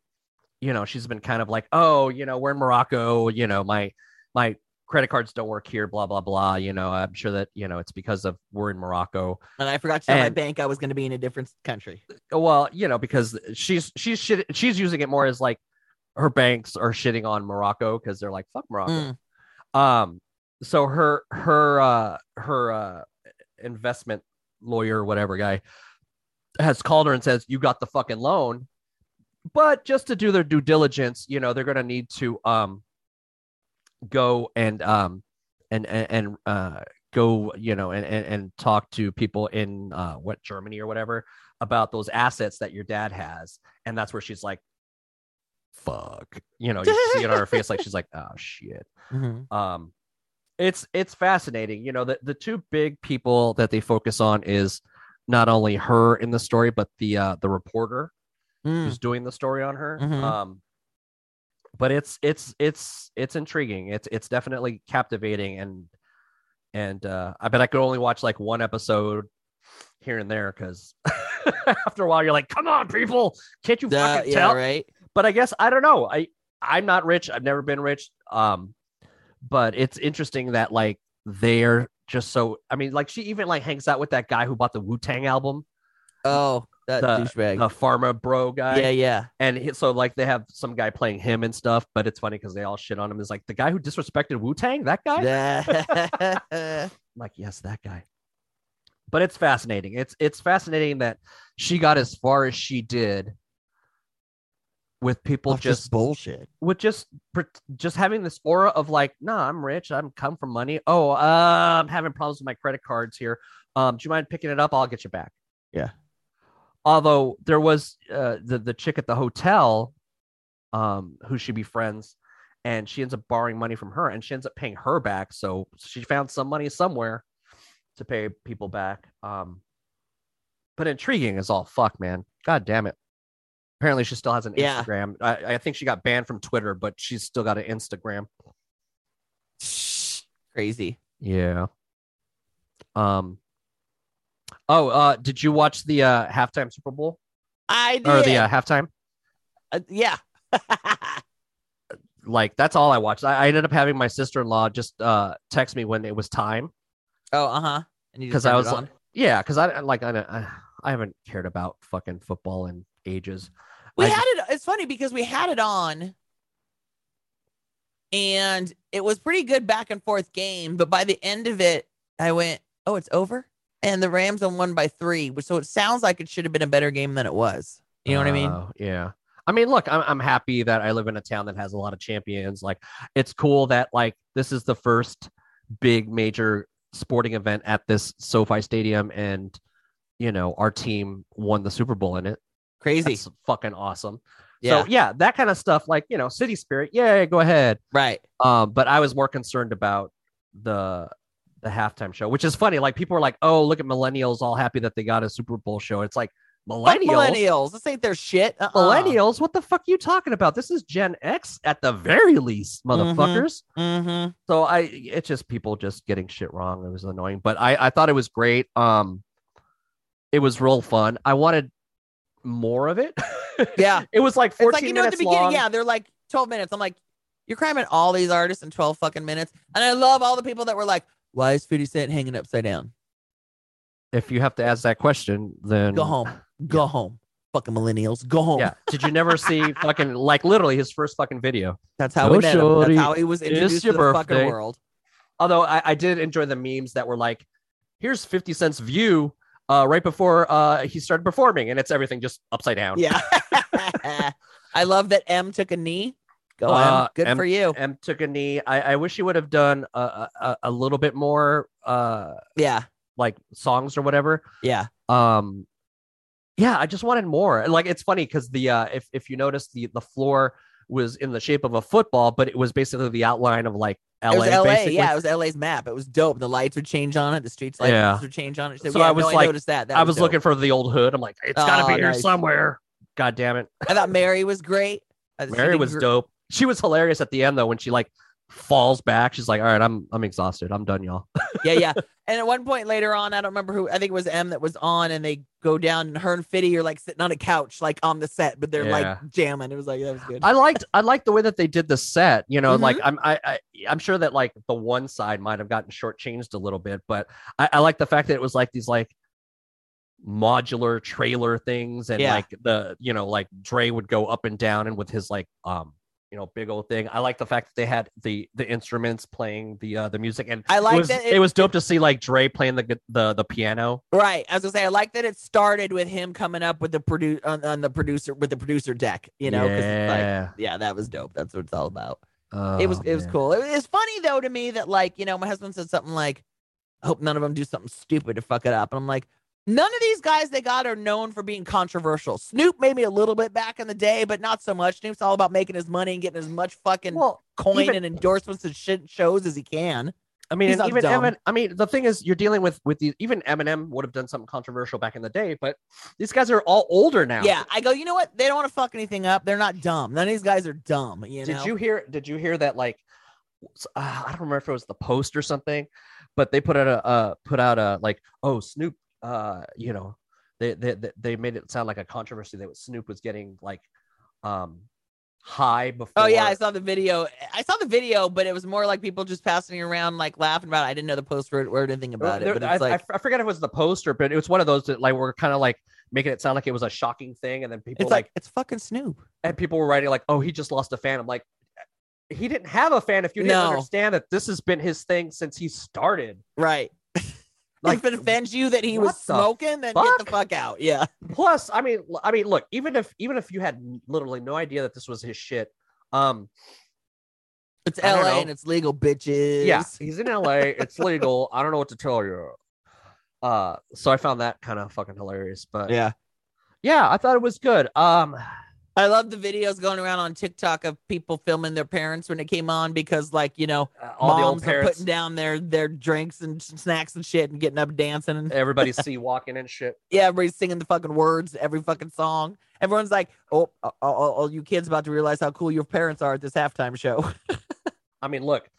you know, she's been kind of like, oh, you know, we're in Morocco. You know, my my credit cards don't work here. Blah blah blah. You know, I'm sure that you know it's because of we're in Morocco. And I forgot to tell my bank I was gonna be in a different country. Well, you know, because she's she's shit, she's using it more as like her banks are shitting on Morocco because they're like fuck Morocco. Mm. Um, so her her uh her uh investment lawyer whatever guy has called her and says you got the fucking loan, but just to do their due diligence, you know, they're gonna need to um go and um and and, and uh go you know and, and and talk to people in uh what Germany or whatever about those assets that your dad has. And that's where she's like fuck. You know you see it on her face like she's like oh shit. Mhm. um it's it's fascinating you know the, the two big people that they focus on is not only her in the story but the uh the reporter Mm. who's doing the story on her Mhm. um but it's it's it's it's intriguing it's it's definitely captivating and and uh i bet i could only watch like one episode here and there because after a while you're like come on people can't you fucking yeah, tell right. but I guess I don't know. I I'm not rich. I've never been rich. Um, but it's interesting that like they're just so. I mean, like she even like hangs out with that guy who bought the Wu Tang album, Oh, that The- douchebag. the Pharma Bro guy. yeah, yeah. And he, so like they have some guy playing him and stuff. But it's funny because they all shit on him. Is like the guy who disrespected Wu Tang. That guy. Yeah. Like yes, that guy. But it's fascinating. It's it's fascinating that she got as far as she did with people Off just bullshit. with just just having this aura of like, nah, I'm rich. I'm come from money. Oh, uh, I'm having problems with my credit cards here. Um, do you mind picking it up? I'll get you back. Yeah. Although there was uh, the the chick at the hotel, um, who she befriends, and she ends up borrowing money from her, and she ends up paying her back. So she found some money somewhere to pay people back. Um, but intriguing is all fuck, man. God damn it. Apparently, she still has an Yeah. Instagram. I, I think she got banned from Twitter, but she's still got an Instagram. Crazy. Yeah. Um. Oh, uh, did you watch the uh halftime Super Bowl I did. or the uh, halftime? Uh, yeah. Like that's all I watched. I, I ended up having my sister in law just uh text me when it was time oh, uh huh. And you just because I was like. Yeah, because I like I I haven't cared about fucking football in ages. We I had it. It's funny because we had it on, and it was pretty good back and forth game. But by the end of it, I went, "Oh, it's over," and the Rams won by three. So it sounds like it should have been a better game than it was. You know what I mean? Oh, yeah. I mean, look, I'm I'm happy that I live in a town that has a lot of champions. Like, it's cool that like this is the first big major sporting event at this SoFi Stadium, and you know our team won the Super Bowl in it. Crazy. That's fucking awesome. Yeah. So yeah, that kind of stuff, like you know, city spirit. Yeah, go ahead. right. Um, but I was more concerned about the the halftime show, which is funny. Like people are like, "Oh, look at millennials all happy that they got a Super Bowl show." It's like millennials, millennials. This ain't their shit. Uh-uh. millennials. What the fuck are you talking about? This is Gen X at the very least, motherfuckers. Mm-hmm. So I, it's just people just getting shit wrong. It was annoying, but I, I thought it was great. Um, it was real fun. I wanted more of it. Yeah. it was like It's 14 like you know at minutes the beginning, long. yeah, they're like 12 minutes. I'm like, you're cramming all these artists in 12 fucking minutes. And I love all the people that were like, why is 50 Cent hanging upside down? If you have to ask that question, then Go home. Go home. Fucking millennials. Go home. Yeah. Did you never see fucking like literally his first fucking video? That's how Go we met him. That's how he was introduced your to the fucking world. Although I, I did enjoy the memes that were like, here's 50 Cent's view uh, right before uh, he started performing, and it's everything just upside down. Yeah. I love that M took a knee. Go Uh, M. Good M- for you. M took a knee. I, I wish he would have done a, a, a- a little bit more uh, Yeah. like songs or whatever. Yeah. Um, yeah, I just wanted more. Like it's funny because the uh, if if you notice the the floor was in the shape of a football, but it was basically the outline of like LA. it was LA. basically. Yeah, it was LA's map. It was dope. The lights would change on it. The streets lights Yeah. would change on it. So, So yeah, I was no, I like- noticed that. that I was dope. looking for the old hood. I'm like, it's got to be here nice. somewhere. God damn it. I thought Mary was great. Mary was gr- dope. She was hilarious at the end though when she like falls back. She's like, "All right, I'm I'm exhausted. I'm done, y'all." Yeah, yeah. and at one point later on, I don't remember who. I think it was M that was on, and they go down, and her and Fitty are like sitting on a couch, like on the set, but they're Yeah. like jamming. It was like that was good. I liked I liked the way that they did the set. You know, Mhm. like I'm I, I I'm sure that like the one side might have gotten shortchanged a little bit, but I, I like the fact that it was like these like modular trailer things and Yeah. like the you know like Dre would go up and down and with his like um you know big old thing. I like the fact that they had the the instruments playing the uh the music and I like it was, that it, it- was dope to see like Dre playing the the the piano. right. I was gonna say I like that it started with him coming up with the produ- on, on the producer with the producer deck. You know, it's like yeah. yeah, that was dope. That's what it's all about. Oh, it was it was cool. It was funny though to me that like you know my husband said something like, "I hope none of them do something stupid to fuck it up," and I'm like. None of these guys they got are known for being controversial. Snoop maybe a little bit back in the day, but not so much. Snoop's all about making his money and getting as much fucking Well, coin even- and endorsements and shit shows as he can. I mean, He's and not even dumb. Emin, I mean, the thing is, you're dealing with with the even Eminem would have done something controversial back in the day, but these guys are all older now. Yeah, I go. You know what? They don't want to fuck anything up. They're not dumb. None of these guys are dumb. You Did you hear? Did you hear that? Like, uh, I don't remember if it was the Post or something, but they put out a uh, put out a like, oh Snoop, uh, you know, they they they- made it sound like a controversy that Snoop was getting like, um, high before. Oh yeah, I saw the video. I saw the video, but it was more like people just passing around, like laughing about it. I didn't know the post word, word anything about it, There- but I, it's like, I, I forget if it was the poster, but it was one of those that like were kind of like making it sound like it was a shocking thing, and then people it's like like it's fucking Snoop. and people were writing like, "Oh, he just lost a fan." I'm like, he didn't have a fan if you didn't No. understand that this has been his thing since he started. Right. Like, if it offends you that he was smoking, then get the fuck out. Yeah. plus, I mean, I mean, look, even if even if you had literally no idea that this was his shit, um, It's I LA and it's legal, bitches. yeah, he's in LA, it's legal. I don't know what to tell you. Uh, so I found that kind of fucking hilarious, but Yeah. yeah, I thought it was good. Um, I love the videos going around on TikTok of people filming their parents when it came on because, like, you know, uh, all the old moms are putting down their their drinks and snacks and shit and getting up dancing and everybody see walking and shit. yeah, everybody's singing the fucking words every fucking song. Everyone's like, "Oh, all, all, all you kids about to realize how cool your parents are at this halftime show." I mean, look,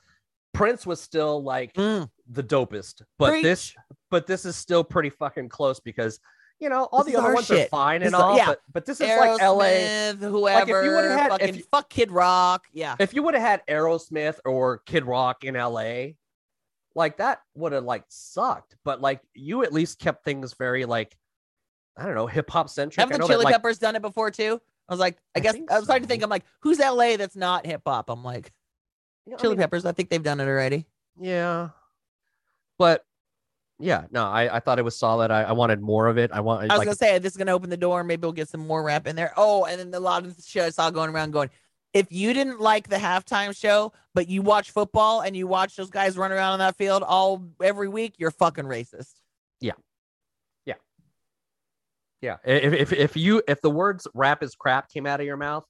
Prince was still like Mm, the dopest, but this but this is still pretty fucking close because you know all This the other our ones are fine This and is- all, yeah. but but this is like LA. Aerosmith, if you would've had- fucking if you- fuck Kid Rock, yeah, If you would have had Aerosmith or Kid Rock in LA, like that would have like sucked. But like you at least kept things very like I don't know, hip hop centric. Haven't the Chili that, like, Peppers done it before too? I was like, I, I guess I was so. starting to think. I'm like, who's LA that's not hip hop? I'm like, you know, Chili I mean, Peppers. I think they've done it already. Yeah, but yeah, no, I, I thought it was solid. I, I wanted more of it. I want. I was like, gonna say this is gonna open the door. Maybe we'll get some more rap in there. Oh, and then a lot of the shit I saw going around going. If you didn't like the halftime show, but you watch football and you watch those guys run around on that field all every week, you're fucking racist. Yeah, yeah, yeah. If if if you if the words "rap is crap" came out of your mouth,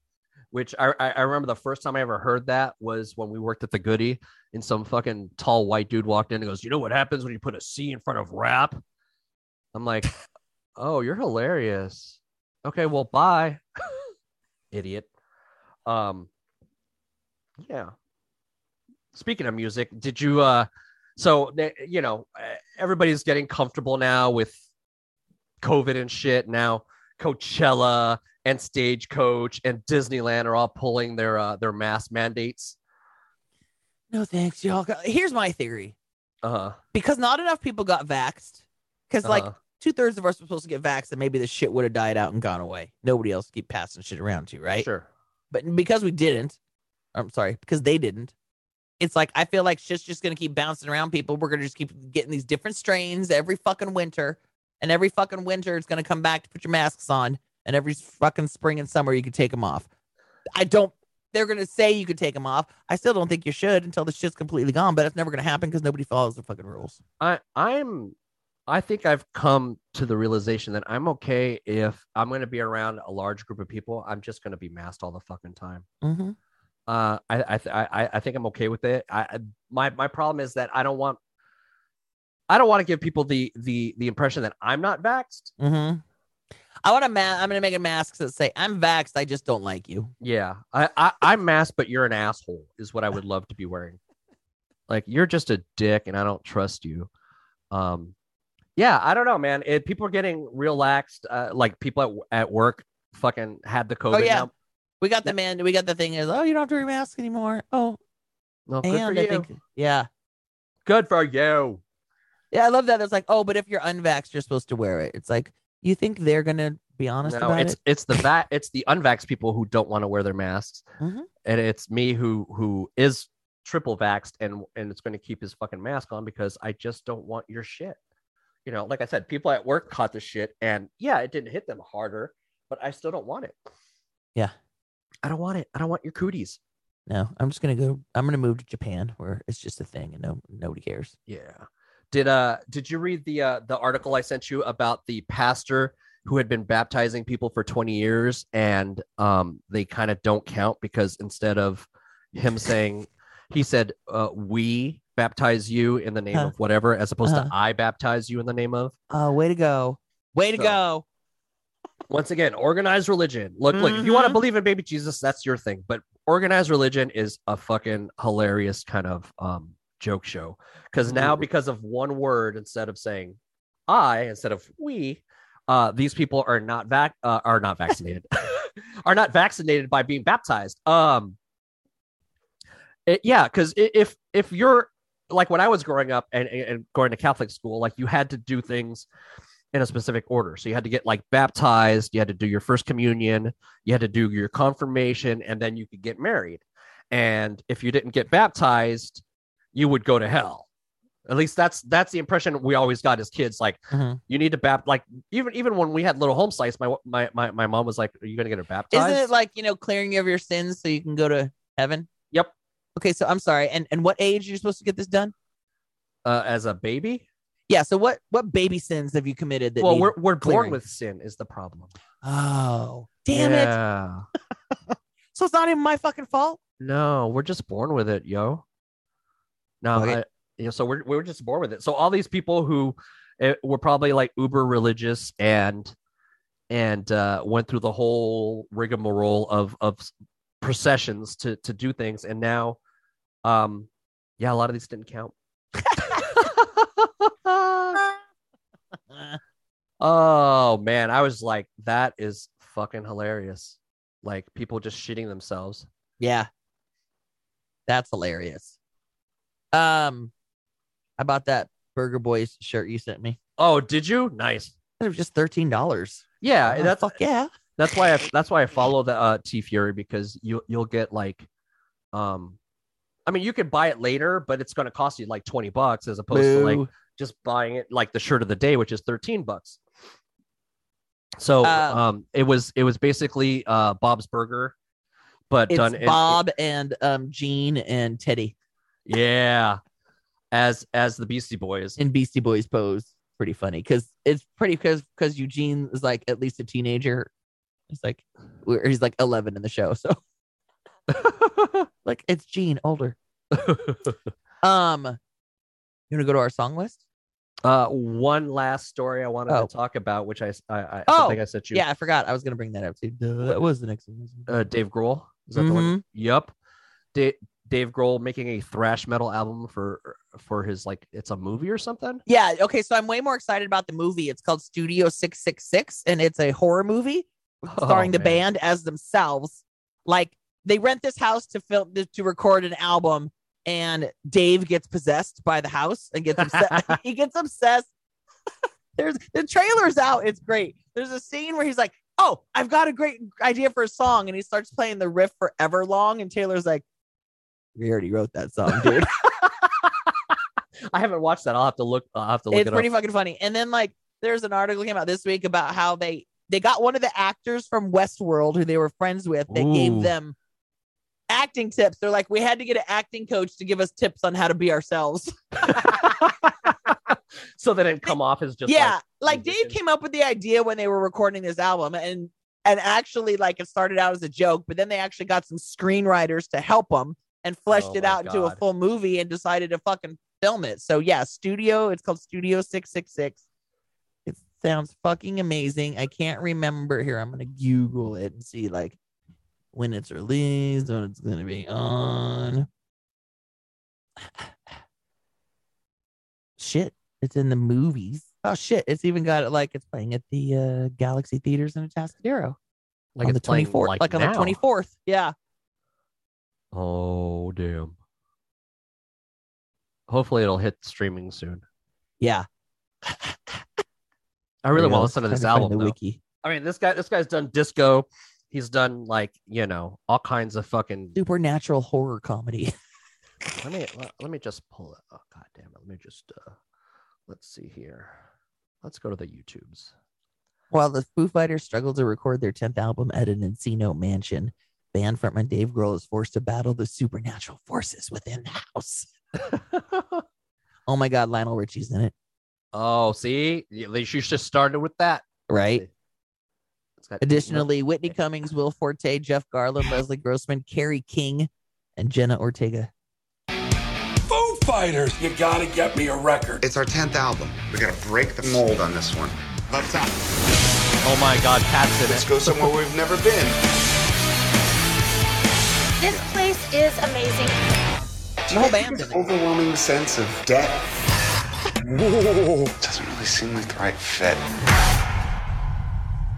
which I, I remember the first time I ever heard that was when we worked at the Goody, and some fucking tall white dude walked in and goes, "You know what happens when you put a C in front of rap?" I'm like, "Oh, you're hilarious." Okay, well, bye, idiot. Um, yeah. Speaking of music, did you uh? So you know, everybody's getting comfortable now with COVID and shit. Now Coachella and Stagecoach and Disneyland are all pulling their uh, their mask mandates. No thanks, y'all. Here's my theory. Uh-huh. Because not enough people got vaxxed. Because uh-huh. like two thirds of us were supposed to get vaxxed, and maybe the shit would have died out and gone away. Nobody else keep passing shit around to, right? Sure. But because we didn't, I'm sorry, because they didn't. It's like I feel like shit's just gonna keep bouncing around people. We're gonna just keep getting these different strains every fucking winter, and every fucking winter it's gonna come back to put your masks on and every fucking spring and summer you could take them off. I don't. They're gonna say you could take them off. I still don't think you should until the shit's completely gone. But it's never gonna happen because nobody follows the fucking rules. I I'm. I think I've come to the realization that I'm okay if I'm going to be around a large group of people. I'm just going to be masked all the fucking time. Mm-hmm. Uh, I I, th- I I think I'm okay with it. I my my problem is that I don't want I don't want to give people the the the impression that I'm not vaxxed. Mm-hmm. I want a mask. I'm gonna make a mask that say I'm vaxxed. I just don't like you. Yeah, I, I I'm masked, but you're an asshole. Is what I would love to be wearing. Like you're just a dick, and I don't trust you. Um, yeah, I don't know, man. It, people are getting relaxed. Uh, like people at at work, fucking had the COVID. Oh yeah, now. we got the man. We got the thing is, oh, you don't have to wear a mask anymore. Oh, well, and for you. Think, yeah, good for you. Yeah, I love that. It's like, oh, but if you're unvaxxed, you're supposed to wear it. It's like, you think they're gonna be honest no, about it's, it? It's the va- it's the unvaxxed people who don't want to wear their masks, mm-hmm. and it's me who who is triple vaxxed and and it's going to keep his fucking mask on because I just don't want your shit. You know, like I said, people at work caught the shit, and yeah, it didn't hit them harder, but I still don't want it. Yeah, I don't want it. I don't want your cooties. No, I'm just gonna go. I'm gonna move to Japan where it's just a thing and no nobody cares. Yeah. Did uh did you read the uh the article I sent you about the pastor who had been baptizing people for 20 years and um they kind of don't count because instead of him saying he said uh we baptize you in the name huh. of whatever as opposed uh-huh. to I baptize you in the name of uh way to go. Way to so, go. Once again, organized religion. Look, mm-hmm. look, if you want to believe in baby Jesus, that's your thing. But organized religion is a fucking hilarious kind of um joke show because now because of one word instead of saying I instead of we, uh, these people are not vac uh, are not vaccinated, are not vaccinated by being baptized. Um, it, yeah, because if if you're like when I was growing up and, and going to Catholic school, like you had to do things in a specific order. So you had to get like baptized, you had to do your first communion, you had to do your confirmation, and then you could get married. And if you didn't get baptized, you would go to hell. At least that's that's the impression we always got as kids. Like mm-hmm. you need to baptize. Like even even when we had little home slice, my my my, my mom was like, "Are you going to get her baptized?" Isn't it like you know clearing of your sins so you can go to heaven? Yep. Okay, so I'm sorry. And and what age are you supposed to get this done? Uh, as a baby. Yeah. So what what baby sins have you committed? That well, we're we're clearing? born with sin is the problem. Oh, damn yeah. it! so it's not even my fucking fault. No, we're just born with it, yo. No, okay. I, you know, so we're we're just bored with it. So all these people who uh, were probably like uber religious and and uh, went through the whole rigmarole of of processions to to do things, and now, um, yeah, a lot of these didn't count. oh man, I was like, that is fucking hilarious. Like people just shitting themselves. Yeah, that's hilarious. Um, I bought that Burger Boys shirt you sent me. Oh, did you? Nice. It was just thirteen dollars. Yeah, Oh, that's fuck yeah. that's why I that's why I follow the uh, TeeFury because you you'll get like, um, I mean you could buy it later, but it's going to cost you like twenty bucks as opposed to like just buying it like the shirt of the day, which is thirteen bucks. So Um, um, it was it was basically uh Bob's Burger, but it's done in- Bob and um Gene and Teddy yeah, as as the Beastie Boys. in Beastie Boys pose. Pretty funny because it's pretty because because Eugene is like at least a teenager. He's like or he's like eleven in the show, so like it's Gene older. Um, you want to go to our song list? uh, one last story I wanted Oh. to talk about, which I Oh, think I said you. Yeah, I forgot. I was gonna bring that up too. Duh, that was the next one. uh, Dave Grohl. Is that the one? Mm-hmm. Yep. Da- Dave Grohl making a thrash metal album for for his like it's a movie or something. Yeah. Okay. So I'm way more excited about the movie. It's called Studio 666 and it's a horror movie oh, starring the band as themselves. Like they rent this house to film to record an album and Dave gets possessed by the house and gets upset. he gets obsessed. There's the trailer's out. It's great. There's a scene where he's like, "Oh, I've got a great idea for a song," and he starts playing the riff forever long. and Taylor's like, "We already wrote that song, dude." I haven't watched that. I'll have to look. I'll have to look it's it pretty up. fucking funny. And then like there's an article came out this week about how they they got one of the actors from Westworld who they were friends with. They gave them acting tips. They're like, we had to get an acting coach to give us tips on how to be ourselves. so they didn't come off as just yeah, like, like, Dave came up with the idea when they were recording this album, and and actually like it started out as a joke, but then they actually got some screenwriters to help them and fleshed Oh it out into a full movie and decided to fucking film it. So yeah, Studio. It's called Studio Six Six Six. It sounds fucking amazing. I can't remember here. I'm gonna Google it and see like when it's released, when it's gonna be on. Shit, it's in the movies. Oh shit, it's even got it like it's playing at the uh, Galaxy Theaters in Atascadero like on the it's playing, 24th, like, on now. the 24th. Yeah. Oh damn. Hopefully it'll hit streaming soon. Yeah. I really want to listen to this album. The though. wiki. I mean, this guy, this guy's done disco. He's done like you know all kinds of fucking. Supernatural horror comedy. Let me let, let me just pull it. Oh god damn it! Let me just uh, let's see here. Let's go to the YouTubes. While the Foo Fighters struggle to record their 10th album at an Encino mansion, band frontman Dave Grohl is forced to battle the supernatural forces within the house. Oh my God, Lionel Richie's in it, oh, see, at least should just started with that. right? It's got- Additionally, Whitney Cummings, Will Forte, Jeff Garlin, Leslie Grossman, Kerry King, and Jenna Ortega. Foo Fighters! You gotta get me a record. It's our 10th album. We gotta break the mold on this one. Let's out. Oh my god, Pat's in Let's it. go somewhere we've never been. This place is amazing. The whole band's in it. Overwhelming sense of death. Whoa. Doesn't really seem like the right fit.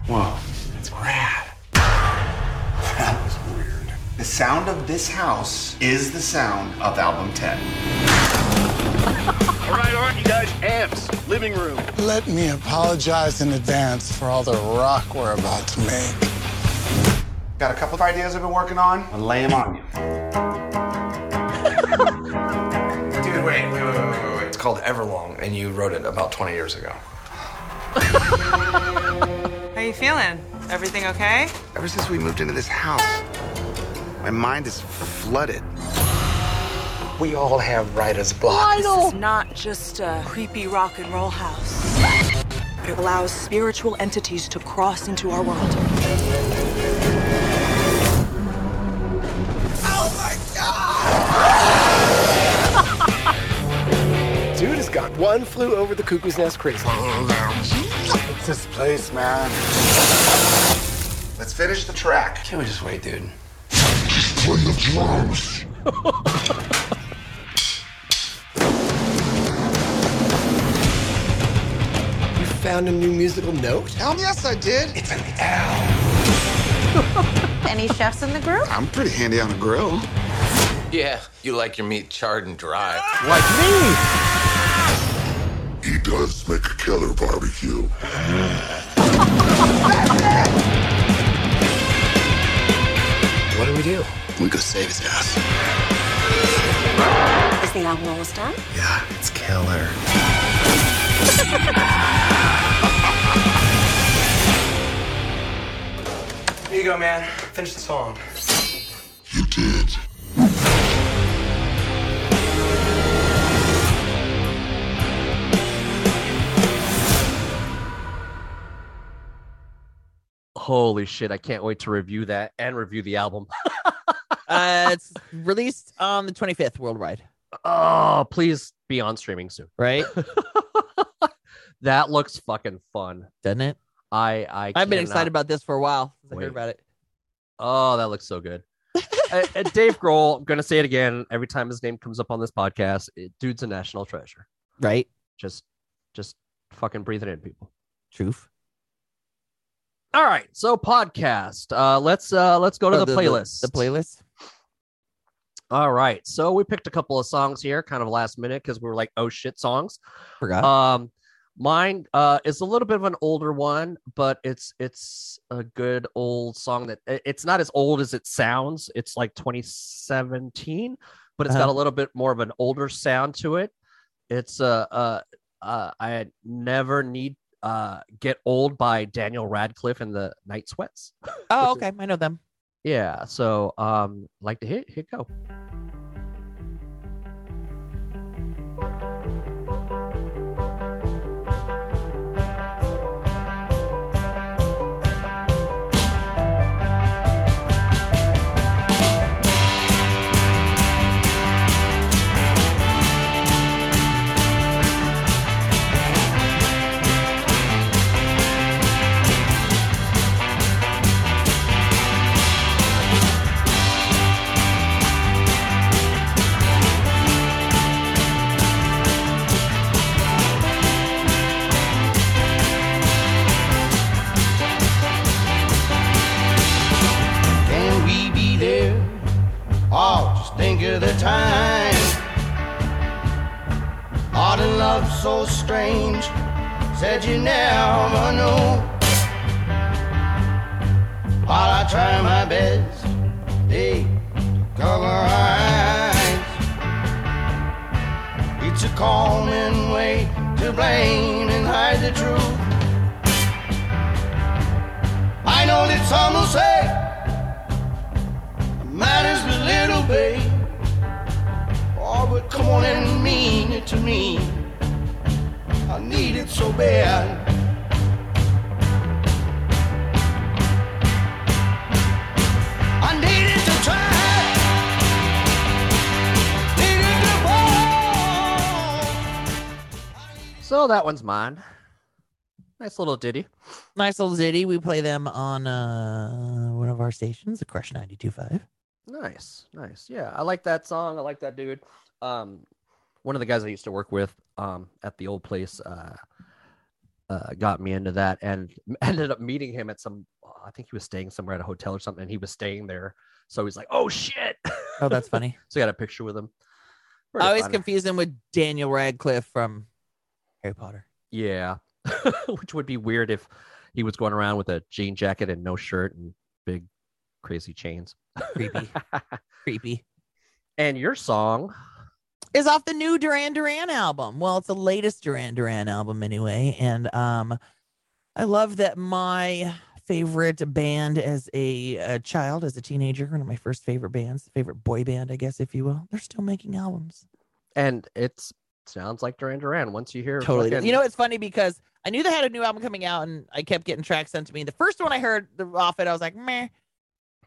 Whoa. It's rad. That was weird. The sound of this house is the sound of album 10. All right, aren't you guys amps? Living room. Let me apologize in advance for all the rock we're about to make. Got a couple of ideas I've been working on. I'll lay them on you. Dude, wait, wait, wait, wait, wait, wait. It's called Everlong, and you wrote it about 20 years ago. How you feeling? Everything okay? Ever since we moved into this house, my mind is flooded. We all have writer's block. This is not just a creepy rock and roll house. It allows spiritual entities to cross into our world. Got one flew over the cuckoo's nest crazy. It's this place, man. Let's finish the track. Can't we just wait, dude? Just play the drums. You found a new musical note? Hell yes, I did. It's an L. Any chefs in the group? I'm pretty handy on a grill. Yeah, you like your meat charred and dry. Like me. Does make a killer barbecue. What do we do? We go save his ass. Is the album almost done? Yeah, it's killer. Here you go, man. Finish the song. You did. Holy shit! I can't wait to review that and review the album. Uh, it's released on the 25th worldwide, oh, please be on streaming soon. right? that looks fucking fun. Doesn't it? I I I've been excited about this for a while. since I heard about it. Oh, that looks so good. uh, uh, Dave Grohl, I'm gonna say it again every time his name comes up on this podcast. it- dude's a national treasure. Right? Just, just fucking breathe it in, people. Truth. All right, so podcast. Uh, let's uh, let's go to Oh, the, playlist. The, playlist. All right, so we picked a couple of songs here, kind of last minute because we were like, oh shit, songs. Forgot. Um, mine uh is a little bit of an older one, but it's it's a good old song that it's not as old as it sounds. It's like 2017, but it's got Uh-huh. a little bit more of an older sound to it. It's uh uh, uh I never need uh get old by Nathaniel Rateliff and the Night Sweats. oh, which is- okay. I know them. Yeah, so um like to hit hit go. Time. Art and love so strange. Said you never know. While I try my best, hey, to cover eyes. It's a common way to blame and hide the truth. I know that some will say matters but little, babe. Oh, but come on and mean it to me. I need it so bad. I need it to try. Need it to fall. So that one's mine. Nice little ditty. Nice little ditty. We play them on uh one of our stations, the Crush 92.5. Nice, nice. Yeah, I like that song. I like that dude. Um, one of the guys I used to work with um at the old place uh, uh got me into that and ended up meeting him at some. I think he was staying somewhere at a hotel or something, and he was staying there. So he's like, "Oh shit!" Oh, that's funny. so I got a picture with him. I Pretty always fun. confuse him with Daniel Radcliffe from Harry Potter. Yeah, which would be weird if he was going around with a jean jacket and no shirt and big crazy chains. Creepy. Creepy. And your song, Is off the new Duran Duran album. Well, it's the latest Duran Duran album anyway. And um I love that my favorite band as a, a child, as a teenager, one of my first favorite bands, favorite boy band, I guess, if you will, they're still making albums. and it's sounds like Duran Duran. Once you hear it, Totally. fucking- You know, it's funny because I knew they had a new album coming out, and I kept getting tracks sent to me. The first one I heard off it, I was like, meh.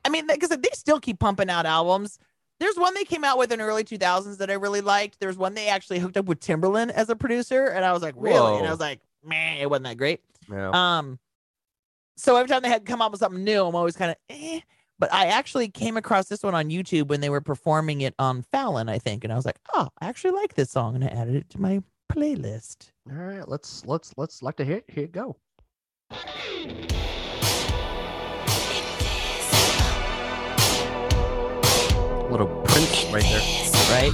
I mean, because they still keep pumping out albums. There's one they came out with in early 2000s that I really liked. There's one they actually hooked up with Timbaland as a producer, and I was like, really? And I was like, man, it wasn't that great. Yeah. Um, so every time they had come up with something new, I'm always kind of eh. But I actually came across this one on YouTube when they were performing it on Fallon, I think, and I was like, oh, I actually like this song, and I added it to my playlist. All right, let's let's let's like to hit here it go. little print right there, right?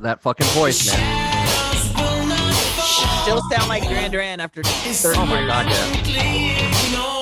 That fucking voice, man. Still sound like Duran Duran after 30 Oh my god, yeah.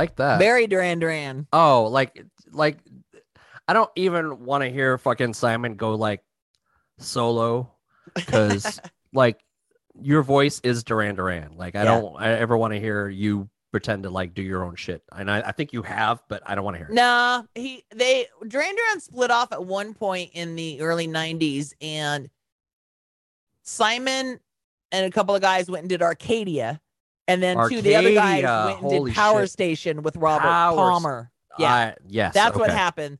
Like that. Very Duran Duran. Oh, like like I don't even want to hear fucking Simon go like solo because like your voice is Duran Duran. Like I Yeah. don't I ever want to hear you pretend to like do your own shit. And I, I think you have, but I don't want to hear it. Nah, he they Duran Duran split off at one point in the early '90s, and Simon and a couple of guys went and did Arcadia, and then two the other guys went and did Power shit. Station with Robert Power Palmer. Yeah, I- yes. that's what happened.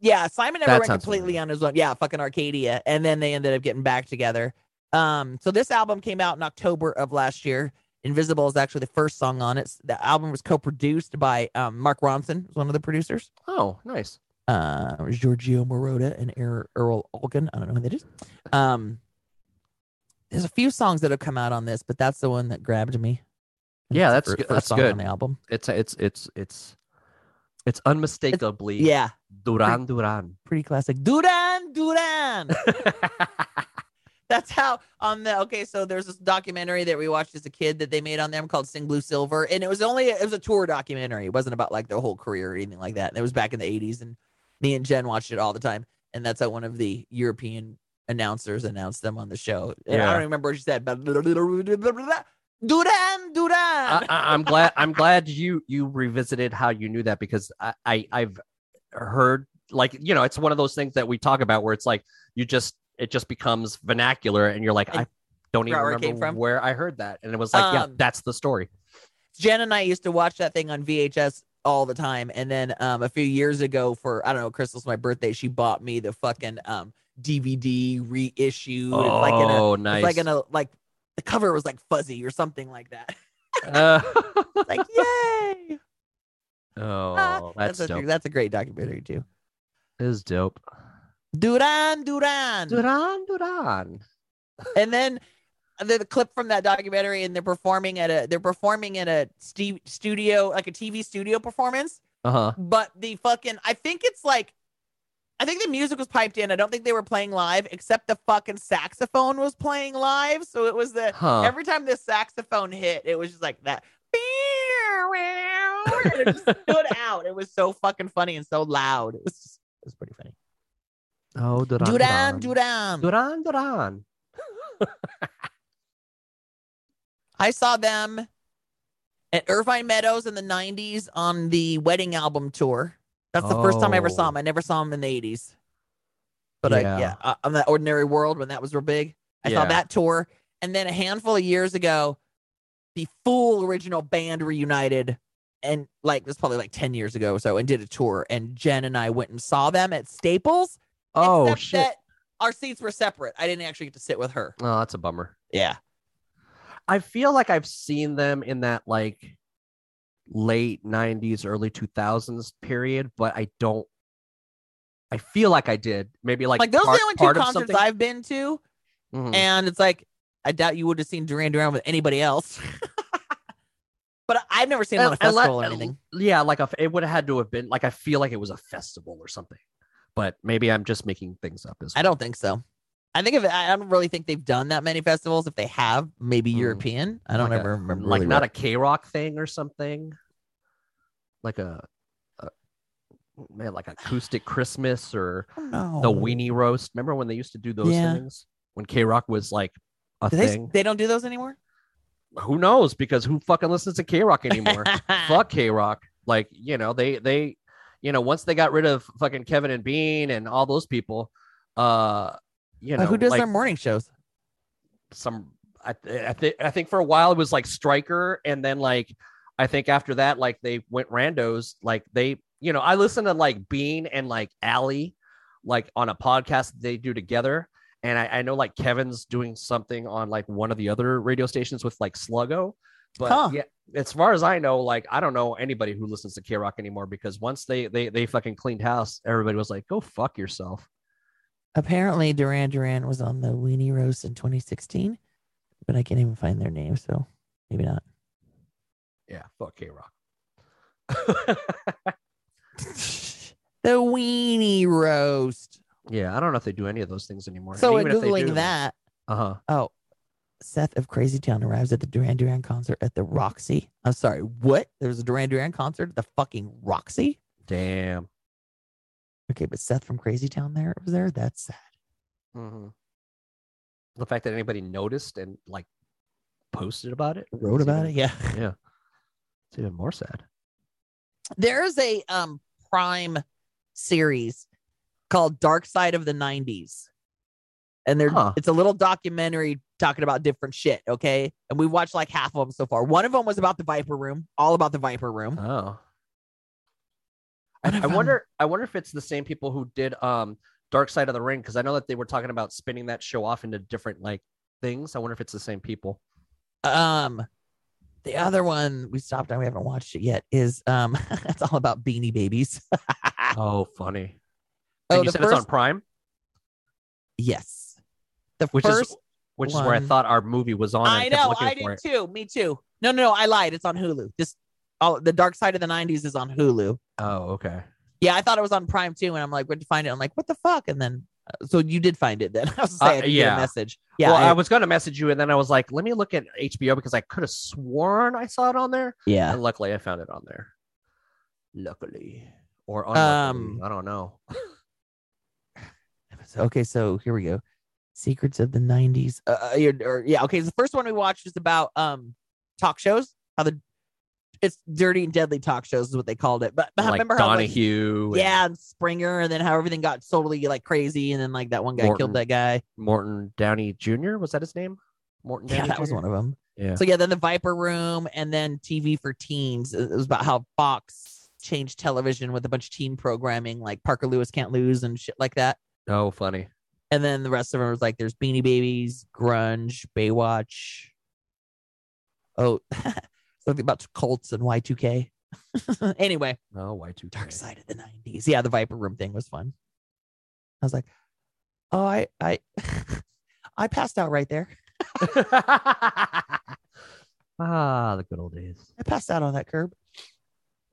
Yeah, Simon never That went completely on his own. Yeah, fucking Arcadia, and then they ended up getting back together. Um, so this album came out in October of last year. Invisible is actually the first song on it. The album was co-produced by um, Mark Ronson, was one of the producers. Oh, nice. Uh, Giorgio Moroder and Er- Erol Alkan. I don't know who that is. Um, there's a few songs that have come out on this, but that's the one that grabbed me. Yeah, It's the that's good. first That's good. on the album. It's it's it's it's it's unmistakably Yeah, Duran Duran. pretty classic. Duran Duran. That's how on the okay. So there's this documentary that we watched as a kid that they made on them called Sing Blue Silver, and it was only it was a tour documentary. It wasn't about like their whole career or anything like that. And it was back in the '80s, and me and Jen watched it all the time. And that's how one of the European announcers announced them on the show. And I don't remember what she said, but Duran Duran. I, I'm glad. I'm glad you you revisited how you knew that because I, I I've heard like you know it's one of those things that we talk about where it's like you just it just becomes vernacular and you're like I don't even forgot where came remember from? where I heard that and it was like yeah Um, that's the story. Jen and I used to watch that thing on VHS all the time. And then um, a few years ago, for I don't know, Crystal's my birthday, she bought me the fucking um, DVD reissue. It's like in a, Oh, it's nice. like in a like the cover was like fuzzy or something like that. Uh, like yay! oh, that's, a, dope. that's a great documentary too. It is dope. Duran Duran. Duran Duran. and then the, the clip from that documentary and they're performing at a they're performing at a st- studio like a TV studio performance Uh huh. but the fucking I think it's like I think the music was piped in. I don't think they were playing live, except the fucking saxophone was playing live. So it was the Huh. every time the saxophone hit, it was just like that. It just stood out. It was so fucking funny and so loud. It was just, it was pretty funny. Oh, Duran Duran, Duran. Duran. Duran Duran. I saw them at Irvine Meadows in the 90s on the wedding album tour. That's the first time I ever saw him. I never saw him in the 80s. But I, Yeah. yeah, uh, on that Ordinary World when that was real big. I saw that tour. And then a handful of years ago, the full original band reunited. And like, it was probably like 10 years ago or so, and did a tour. And Jen and I went and saw them at Staples. Oh shit. that our seats were separate. I didn't actually get to sit with her. Oh, that's a bummer. Yeah. I feel like I've seen them in that like late 90s, early 2000s period, but I don't. I feel like I did. Maybe like, Like, those part, are the only two concerts something. I've been to. Mhm. And it's like, I doubt you would have seen Duran Duran with anybody else. but I've never seen them on a and let- festival or anything. Yeah, like a, it would have had to have been like I feel like it was a festival or something, but maybe I'm just making things up. As I don't think so. I think if I don't really think they've done that many festivals. If they have, maybe European. I don't like ever a, remember. like really not well. a KROQ thing or something, like a, a man like acoustic Christmas or no. the weenie roast. Remember when they used to do those Yeah. things when KROQ was like a Do they, thing? they don't do those anymore. who knows? Because who fucking listens to KROQ anymore? Fuck KROQ. Like, you know, they they you know, once they got rid of fucking Kevin and Bean and all those people, uh, you know, Uh, who does like their morning shows? some I, th- I think I think for a while it was like Stryker, and then like I think after that, like they went randos. Like they, you know, I listen to like Bean and like Allie, like on a podcast they do together. And I, I know like Kevin's doing something on like one of the other radio stations with like Sluggo. But Huh. yeah, as far as I know, like I don't know anybody who listens to KROQ anymore because once they they they fucking cleaned house, everybody was like, "Go fuck yourself." Apparently, Duran Duran was on the Weenie Roast in 2016, but I can't even find their name, so maybe not. Yeah, fuck KROQ. The Weenie Roast. yeah, I don't know if they do any of those things anymore. So, And even if they googling do- that, uh-huh. oh, Seth of Crazy Town arrives at the Duran Duran concert at the Roxy. I'm sorry, what? There's a Duran Duran concert at the fucking Roxy. Damn. Okay, but Seth from Crazy Town there was there. That's sad. hmm The fact that anybody noticed and like posted about it, Wrote about it, yeah. yeah, it's even more sad. There's a um Prime series called Dark Side of the 90s. And they're Huh. it's a little documentary talking about different shit, okay? And we've watched like half of them so far. One of them was about the Viper Room, all about the Viper Room. Oh, What I, I wonder. I wonder if it's the same people who did um Dark Side of the Ring because I know that they were talking about spinning that show off into different like things. I wonder if it's the same people. Um the other one we stopped on, we haven't watched it yet, is um it's all about beanie babies. oh, funny. Oh, you the said it's on first- Prime, yes. The which first is which is where I thought our movie was on. and I know, I did too. Me too. No, no, no, I lied. It's on Hulu. This oh the dark side of the 90s is on Hulu. Oh, okay. Yeah, I thought it was on Prime too, and I'm like, where'd you find it? I'm like, what the fuck? And then, uh, so you did find it then? I was Uh, saying, yeah, yeah. a message. Yeah, well, I, I- was going to message you, and then I was like, let me look at HBO because I could have sworn I saw it on there. yeah. And luckily, I found it on there. Luckily, or Um, I don't know. Okay, so here we go. Secrets of the 90s. Uh, uh, or, or- yeah, okay. So the first one we watched is about um talk shows. How the it's dirty and deadly talk shows is what they called it. But, but like remember how like, Donahue, and yeah, and Springer, and then how everything got totally like crazy, and then like that one guy Morton. killed that guy. Morton Downey Jr. Was that his name? Morton. Yeah, Downey that was one of them. Yeah. So yeah, then the Viper Room, and then TV for teens. It was about how Fox changed television with a bunch of teen programming, like Parker Lewis Can't Lose and shit like that. oh, funny. And then the rest of them was like there's Beanie Babies, Grunge, Baywatch. Oh, something about cults and Y2K. anyway, Oh, Y two. Dark Side of the 90s. Yeah, the Viper Room thing was fun. I was like, oh, I I I passed out right there. ah, the good old days. I passed out on that curb.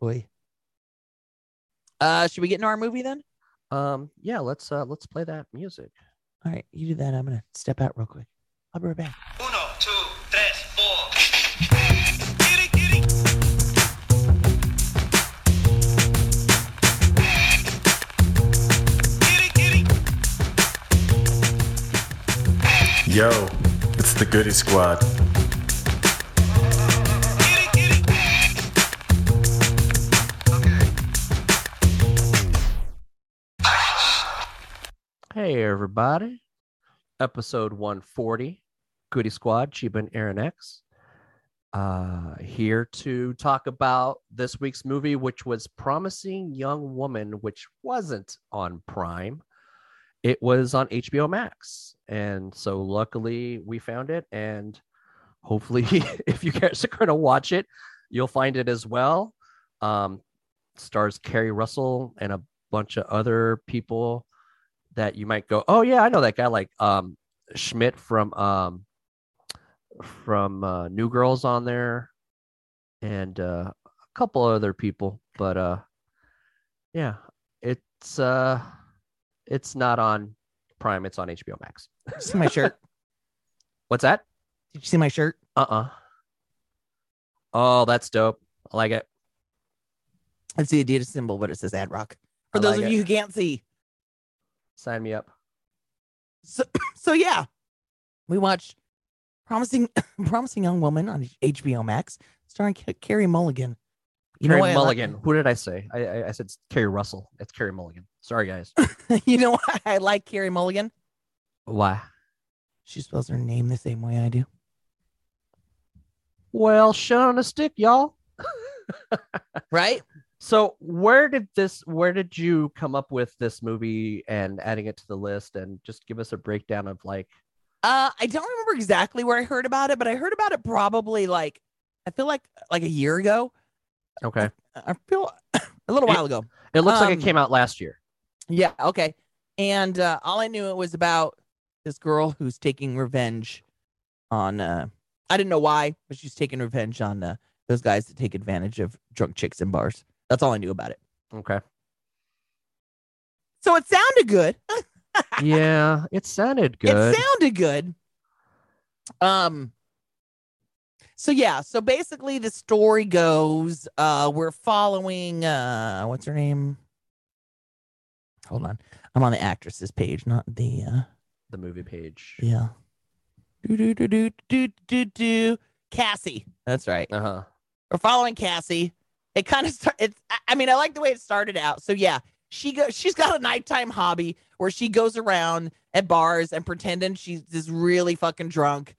Boy. Uh, should we get into our movie then? Um, yeah, let's uh let's play that music. All right, you do that. I'm gonna step out real quick. I'll be right back. Yo, it's the Goody Squad. Hey everybody. Episode 140. Goody Squad, Cheeba and erin-x. Uh here to talk about this week's movie, which was Promising Young Woman, which wasn't on Prime. It was on HBO Max. And so luckily we found it. And hopefully if you guys are gonna watch it, you'll find it as well. Um stars Carrie Russell and a bunch of other people that you might go, oh yeah, I know that guy, like um Schmidt from um from uh, New Girls on there, and uh, a couple other people, but uh yeah, it's uh it's not on Prime, it's on HBO Max. See my shirt? What's that? Did you see my shirt? Uh uh Oh, that's dope. I like it. It's the Adidas symbol, but it says Ad Rock. For I those like of it. you who can't see. Sign me up. So, so yeah, we watched Promising, promising young woman on HBO Max, starring Ca- Carey Mulligan. You Carey know what I like- Mulligan. Who did I say? I, I I said Keri Russell. It's Carey Mulligan. Sorry, guys. you know why I like Carey Mulligan? Why? She spells her name the same way I do. Well, shit on a stick, y'all. Right? So where did this where did you come up with this movie and adding it to the list and just give us a breakdown of like Uh, I don't remember exactly where I heard about it, but I heard about it probably like I feel like like a year ago. Okay. I feel a little It- while ago. It looks like Um, it came out last year. Yeah, okay. And uh, all I knew it was about this girl who's taking revenge on uh I didn't know why, but she's taking revenge on uh, those guys that take advantage of drunk chicks in bars. That's all I knew about it. Okay. So it sounded good. yeah, it sounded good. It sounded good. Um so yeah, so basically the story goes uh we're following uh what's her name? Hold on. I'm on the actresses page, not the uh the movie page. yeah. Do do do do do do do Cassie. That's right. Uh-huh. We're following Cassie. It kind of start it's I- I mean, I like the way it started out. So yeah, she go she's got a nighttime hobby where she goes around at bars and pretending she's just really fucking drunk.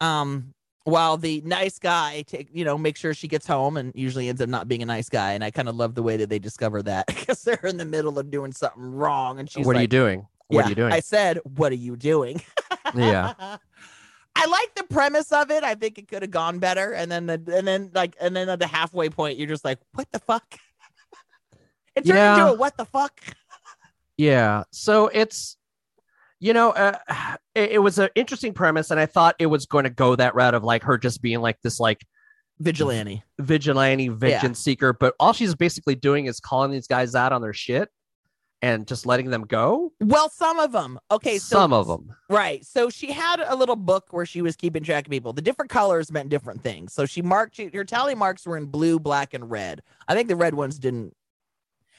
Um while the nice guy take you know make sure she gets home and usually ends up not being a nice guy and i kind of love the way that they discover that because they're in the middle of doing something wrong and she's what are you doing? What "Yeah." are you doing? i said what are you doing yeah. I like the premise of it. I think it could have gone better. And then the and then like and then at the halfway point, you're just like, what the fuck? it turned Yeah. into a what the fuck? Yeah. So it's, you know, uh, it, it was an interesting premise, and I thought it was going to go that route of like her just being like this like Vigilante. vigilante vengeance seeker, but all she's basically doing is calling these guys out on their shit and just letting them go. Well, some of them. Okay, so Some of them. Right. So she had a little book where she was keeping track of people. The different colors meant different things. So she marked her tally marks were in blue, black, and red. I think the red ones didn't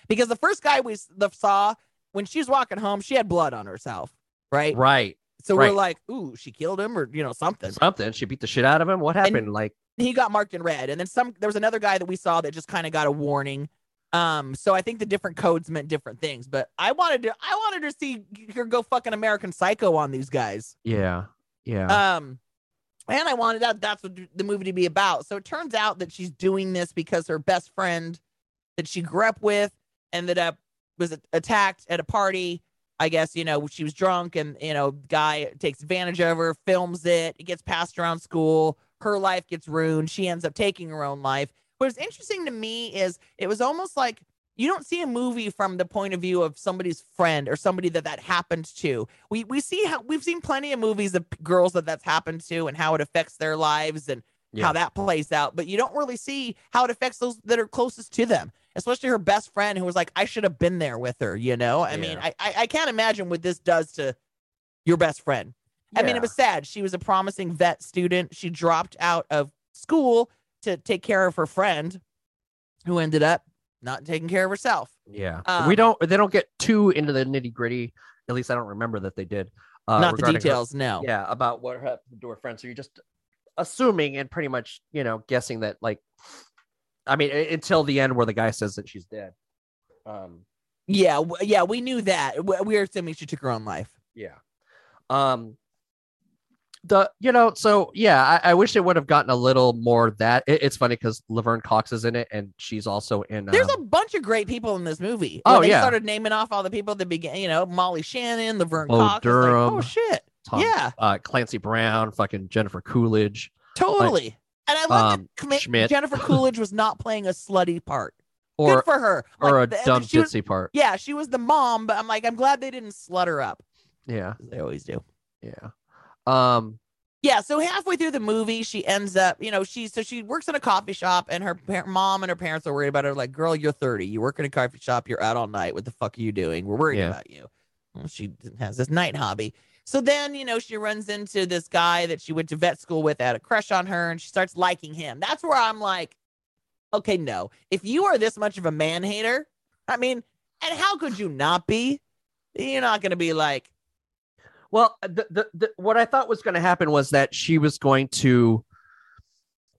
because the first guy we saw when she was walking home, she had blood on herself. Right. Right. So right. we're like, ooh, she killed him or you know something. Something. She beat the shit out of him. What happened? like, he got marked in red and then some there was another guy that we saw that just kind of got a warning um so i think the different codes meant different things but i wanted to i wanted to see her go fucking american psycho on these guys yeah. Yeah. um and i wanted that that's what the movie to be about so it turns out that she's doing this because her best friend that she grew up with ended up was attacked at a party i guess you know she was drunk and you know guy takes advantage of her films it it gets passed around school her life gets ruined she ends up taking her own life what's interesting to me is it was almost like you don't see a movie from the point of view of somebody's friend or somebody that that happened to. We we see how we've seen plenty of movies of girls that that's happened to and how it affects their lives and Yeah. how that plays out. But you don't really see how it affects those that are closest to them, especially her best friend who was like, I should have been there with her. You know, I mean, Yeah. I, I I can't imagine what this does to your best friend. I mean, it was sad. She was a promising vet student. She dropped out of school to take care of her friend, who ended up not taking care of herself. Yeah, Um, we don't. They don't get too into the nitty gritty. At least I don't remember that they did. Uh, not the regarding her- details, no. yeah, about what happened to her friend. So you're just assuming and pretty much, you know, guessing that, like, I mean, until the end where the guy says that she's dead. Um, Yeah, w- yeah, we knew that. We were assuming she took her own life. yeah. Um, the you know, so yeah, I, I wish it would have gotten a little more that. It, it's funny because Laverne Cox is in it, and she's also in. There's um, a bunch of great people in this movie. Oh, When they yeah. started naming off all the people at the beginning. You know, Molly Shannon, Laverne Bo Cox. Like, oh shit, Tom- yeah, uh, Clancy Brown, fucking Jennifer Coolidge. totally. and I love um, that Schmidt. Jennifer Coolidge was not playing a slutty part. or Good for her. or a the- dumb she was- part. Yeah, she was the mom, but I'm like, I'm glad they didn't slut her up. Yeah, They always do. yeah. Um, Yeah, so halfway through the movie, she ends up, you know, she so she works in a coffee shop, and her mom and her parents are worried about her. Like, girl, you're 30, you work in a coffee shop, you're out all night. What the fuck are you doing? We're worried Yeah. about you. Well, she has this night hobby. So then, you know, she runs into this guy that she went to vet school with, had a crush on her, and she starts liking him. That's where I'm like, okay, no. If you are this much of a man hater, I mean, and how could you not be? You're not going to be like, Well, the, the, the what I thought was going to happen was that she was going to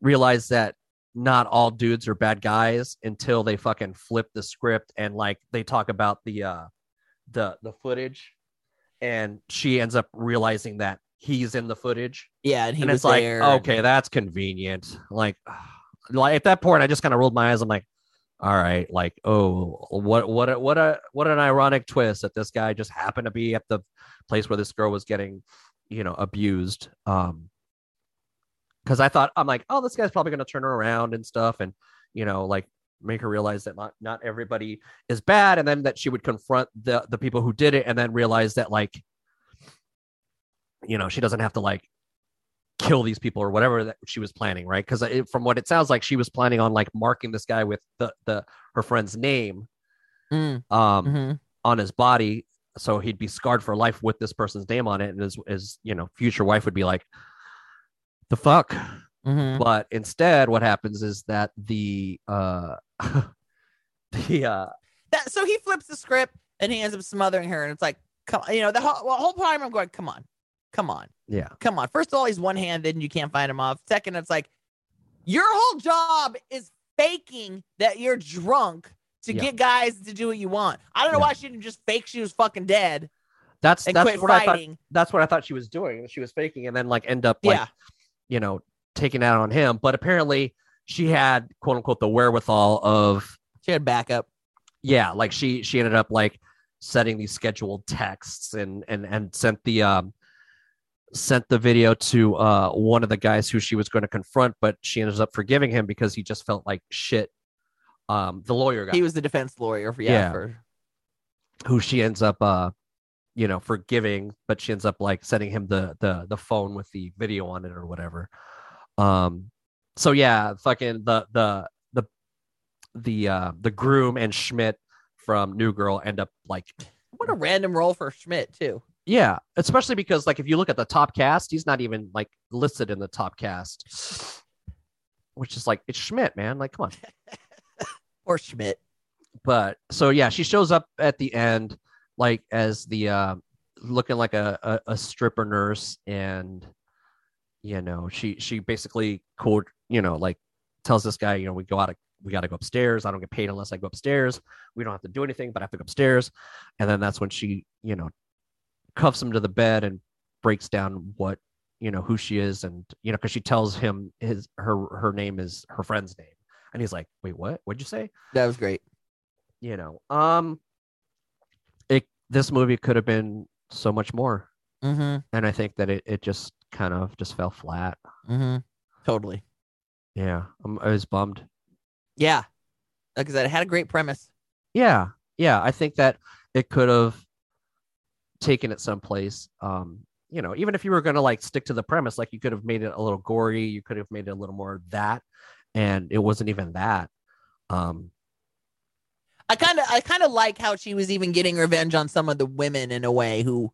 realize that not all dudes are bad guys until they fucking flip the script and like they talk about the uh the the footage and she ends up realizing that he's in the footage. Yeah, and he and it's like there. okay that's convenient. Like like at that point i just kind of rolled my eyes. I'm like all right like oh what what a, what a what an ironic twist that this guy just happened to be at the place where this girl was getting you know abused. Um because i thought i'm like oh this guy's probably going to turn her around and stuff and you know like make her realize that not not everybody is bad and then that she would confront the the people who did it and then realize that like you know she doesn't have to like kill these people or whatever that she was planning right? Because from what it sounds like she was planning on like marking this guy with the the her friend's name Mm, um mhm. on his body so he'd be scarred for life with this person's name on it and his, his you know future wife would be like the fuck Mhm. but instead what happens is that the uh the uh That, so he flips the script and he ends up smothering her, and it's like, come, you know, the whole, well, whole time I'm going, come on, come on, yeah come on. First of all, he's one handed and you can't find him off. Second, it's like, your whole job is faking that you're drunk to Yeah. get guys to do what you want. I don't know Yeah. why she didn't just fake she was fucking dead. that's And that's quit what i thought that's what i thought she was doing she was faking and then like end up like Yeah. you know taking out on him but apparently she had quote unquote the wherewithal of She had backup. yeah like she she ended up like setting these scheduled texts and and and sent the um sent the video to uh one of the guys who she was going to confront but she ended up forgiving him because he just felt like shit um the lawyer guy He was the defense lawyer for, yeah, Yeah. for, who she ends up uh you know forgiving but she ends up like sending him the the the phone with the video on it or whatever um so yeah fucking the the the the uh the groom and schmidt from new girl end up like what a random role for Schmidt, too. yeah especially because like if you look at the top cast he's not even like listed in the top cast which is like it's schmidt man like come on Or Schmidt. but so yeah she shows up at the end like as the uh looking like a, a, a stripper nurse and you know she she basically called you know like tells this guy you know we go out of we got to go upstairs. I don't get paid unless i go upstairs. We don't have to do anything but i have to go upstairs. And then that's when she you know cuffs him to the bed and breaks down what you know who she is. And you know because she tells him his her her name is her friend's name. And he's like wait what? What'd you say? That was great. you know um it this movie could have been so much more. Mm-hmm. and i think that it, it just kind of just fell flat Mm-hmm. Totally. yeah I'm, i was bummed Yeah. Like I said, it had a great premise. yeah yeah i think that it could have taken it someplace um you know even if you were going to like stick to the premise like you could have made it a little gory you could have made it a little more that and it wasn't even that um I kind of, I kind of like how she was even getting revenge on some of the women in a way who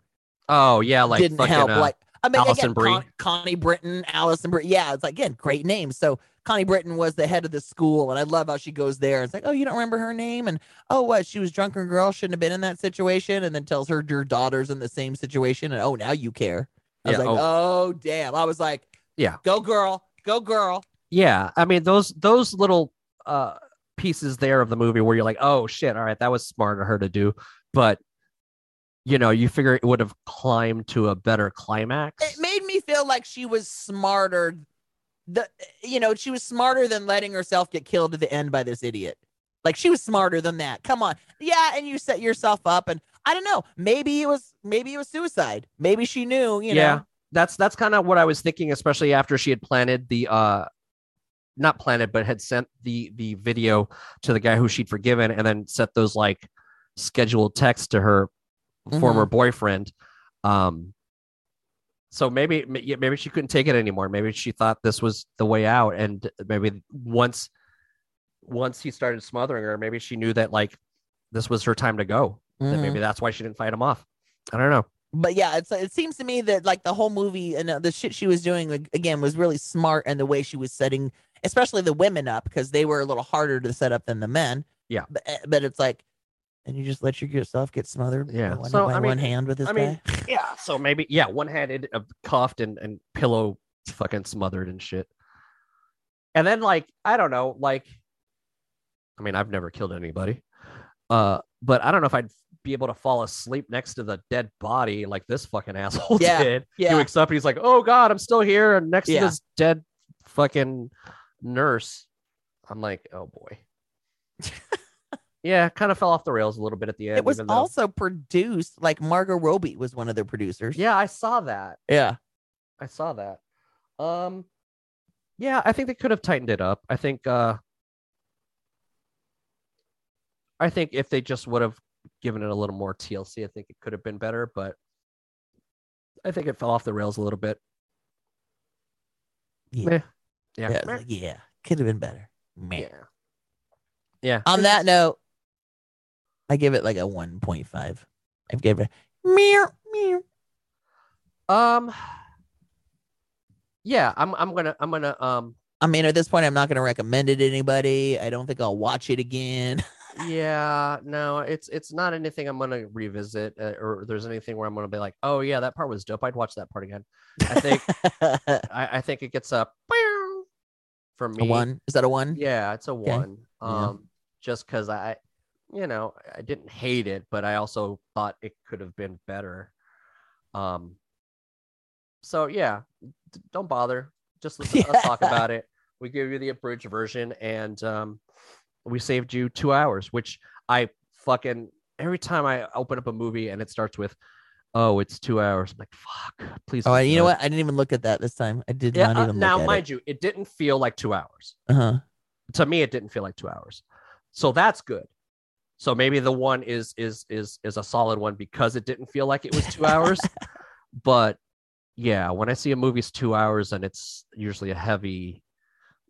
oh yeah like didn't fucking, help. uh, like, I mean, Alison again, Brie. Con- Connie Britton, Allison Britton. Yeah, it's like again, great names. So Connie Britton was the head of the school, and I love how she goes there. It's like, oh, you don't remember her name, and oh, what? She was drunken girl, shouldn't have been in that situation, and then tells her your daughter's in the same situation, and oh, now you care. I was Yeah, like, oh. damn. I was like, Yeah. go girl, go girl. yeah i mean those those little uh pieces there of the movie where you're like oh shit all right that was smart of her to do but you know you figure it would have climbed to a better climax It made me feel like she was smarter. The you know she was smarter than letting herself get killed to the end by this idiot. Like she was smarter than that. Come on, yeah, and you set yourself up, and I don't know. Maybe it was maybe it was suicide. Maybe she knew. You yeah know. that's that's kind of what i was thinking especially after she had planted the uh not planted but had sent the the video to the guy who she'd forgiven and then set those like scheduled texts to her former boyfriend um so maybe maybe she couldn't take it anymore maybe she thought this was the way out and maybe once once he started smothering her maybe she knew that like this was her time to go that Mhm. maybe that's why she didn't fight him off i don't know But yeah, it's it seems to me that like the whole movie and uh, the shit she was doing like, again was really smart, and the way she was setting, especially the women up because they were a little harder to set up than the men. Yeah. But, but it's like, and you just let yourself get smothered. Yeah. by one, So, by I mean- one hand with this I mean, guy. yeah. so maybe yeah, one handed, uh, cuffed, and and pillow fucking smothered and shit. And then like I don't know, like I mean I've never killed anybody, uh, but I don't know if I'd be able to fall asleep next to the dead body like this fucking asshole Yeah, did. yeah. He wakes up and he's like, "Oh God, I'm still here and next Yeah. to this dead fucking nurse." I'm like, "Oh boy." yeah, kind of fell off the rails a little bit at the end. it was though- also produced like Margot Robbie was one of their producers. Yeah, I saw that. Yeah. I saw that. Um yeah, I think they could have tightened it up. I think uh I think if they just would have given it a little more TLC, I think it could have been better, but I think it fell off the rails a little bit. Yeah. Meh. Yeah. Yeah, like, yeah. Could have been better. Meh. Yeah. Yeah. On that note, I give it like a 1.5. I give it meow, meow. Um Yeah, I'm I'm gonna I'm gonna um I mean, at this point, I'm not going to recommend it to anybody. I don't think I'll watch it again. yeah no it's it's not anything i'm gonna revisit uh, or there's anything where i'm gonna be like oh yeah that part was dope i'd watch that part again i think I, I think it gets a for me a one? Is that a one? yeah it's a one Yeah. um just because i you know i didn't hate it but i also thought it could have been better um so yeah d- don't bother just listen to us talk about it we give you the abridged version and um we saved you two hours which i fucking every time i open up a movie and it starts with oh it's two hours i'm like fuck please Oh, you know no." what? I didn't even look at that this time. I did yeah not uh, even now look at it. Now mind you it didn't feel like two hours. Uh-huh. to me it didn't feel like two hours so that's good so maybe the one is is is is a solid one because it didn't feel like it was two hours. But yeah when i see a movie's two hours and it's usually a heavy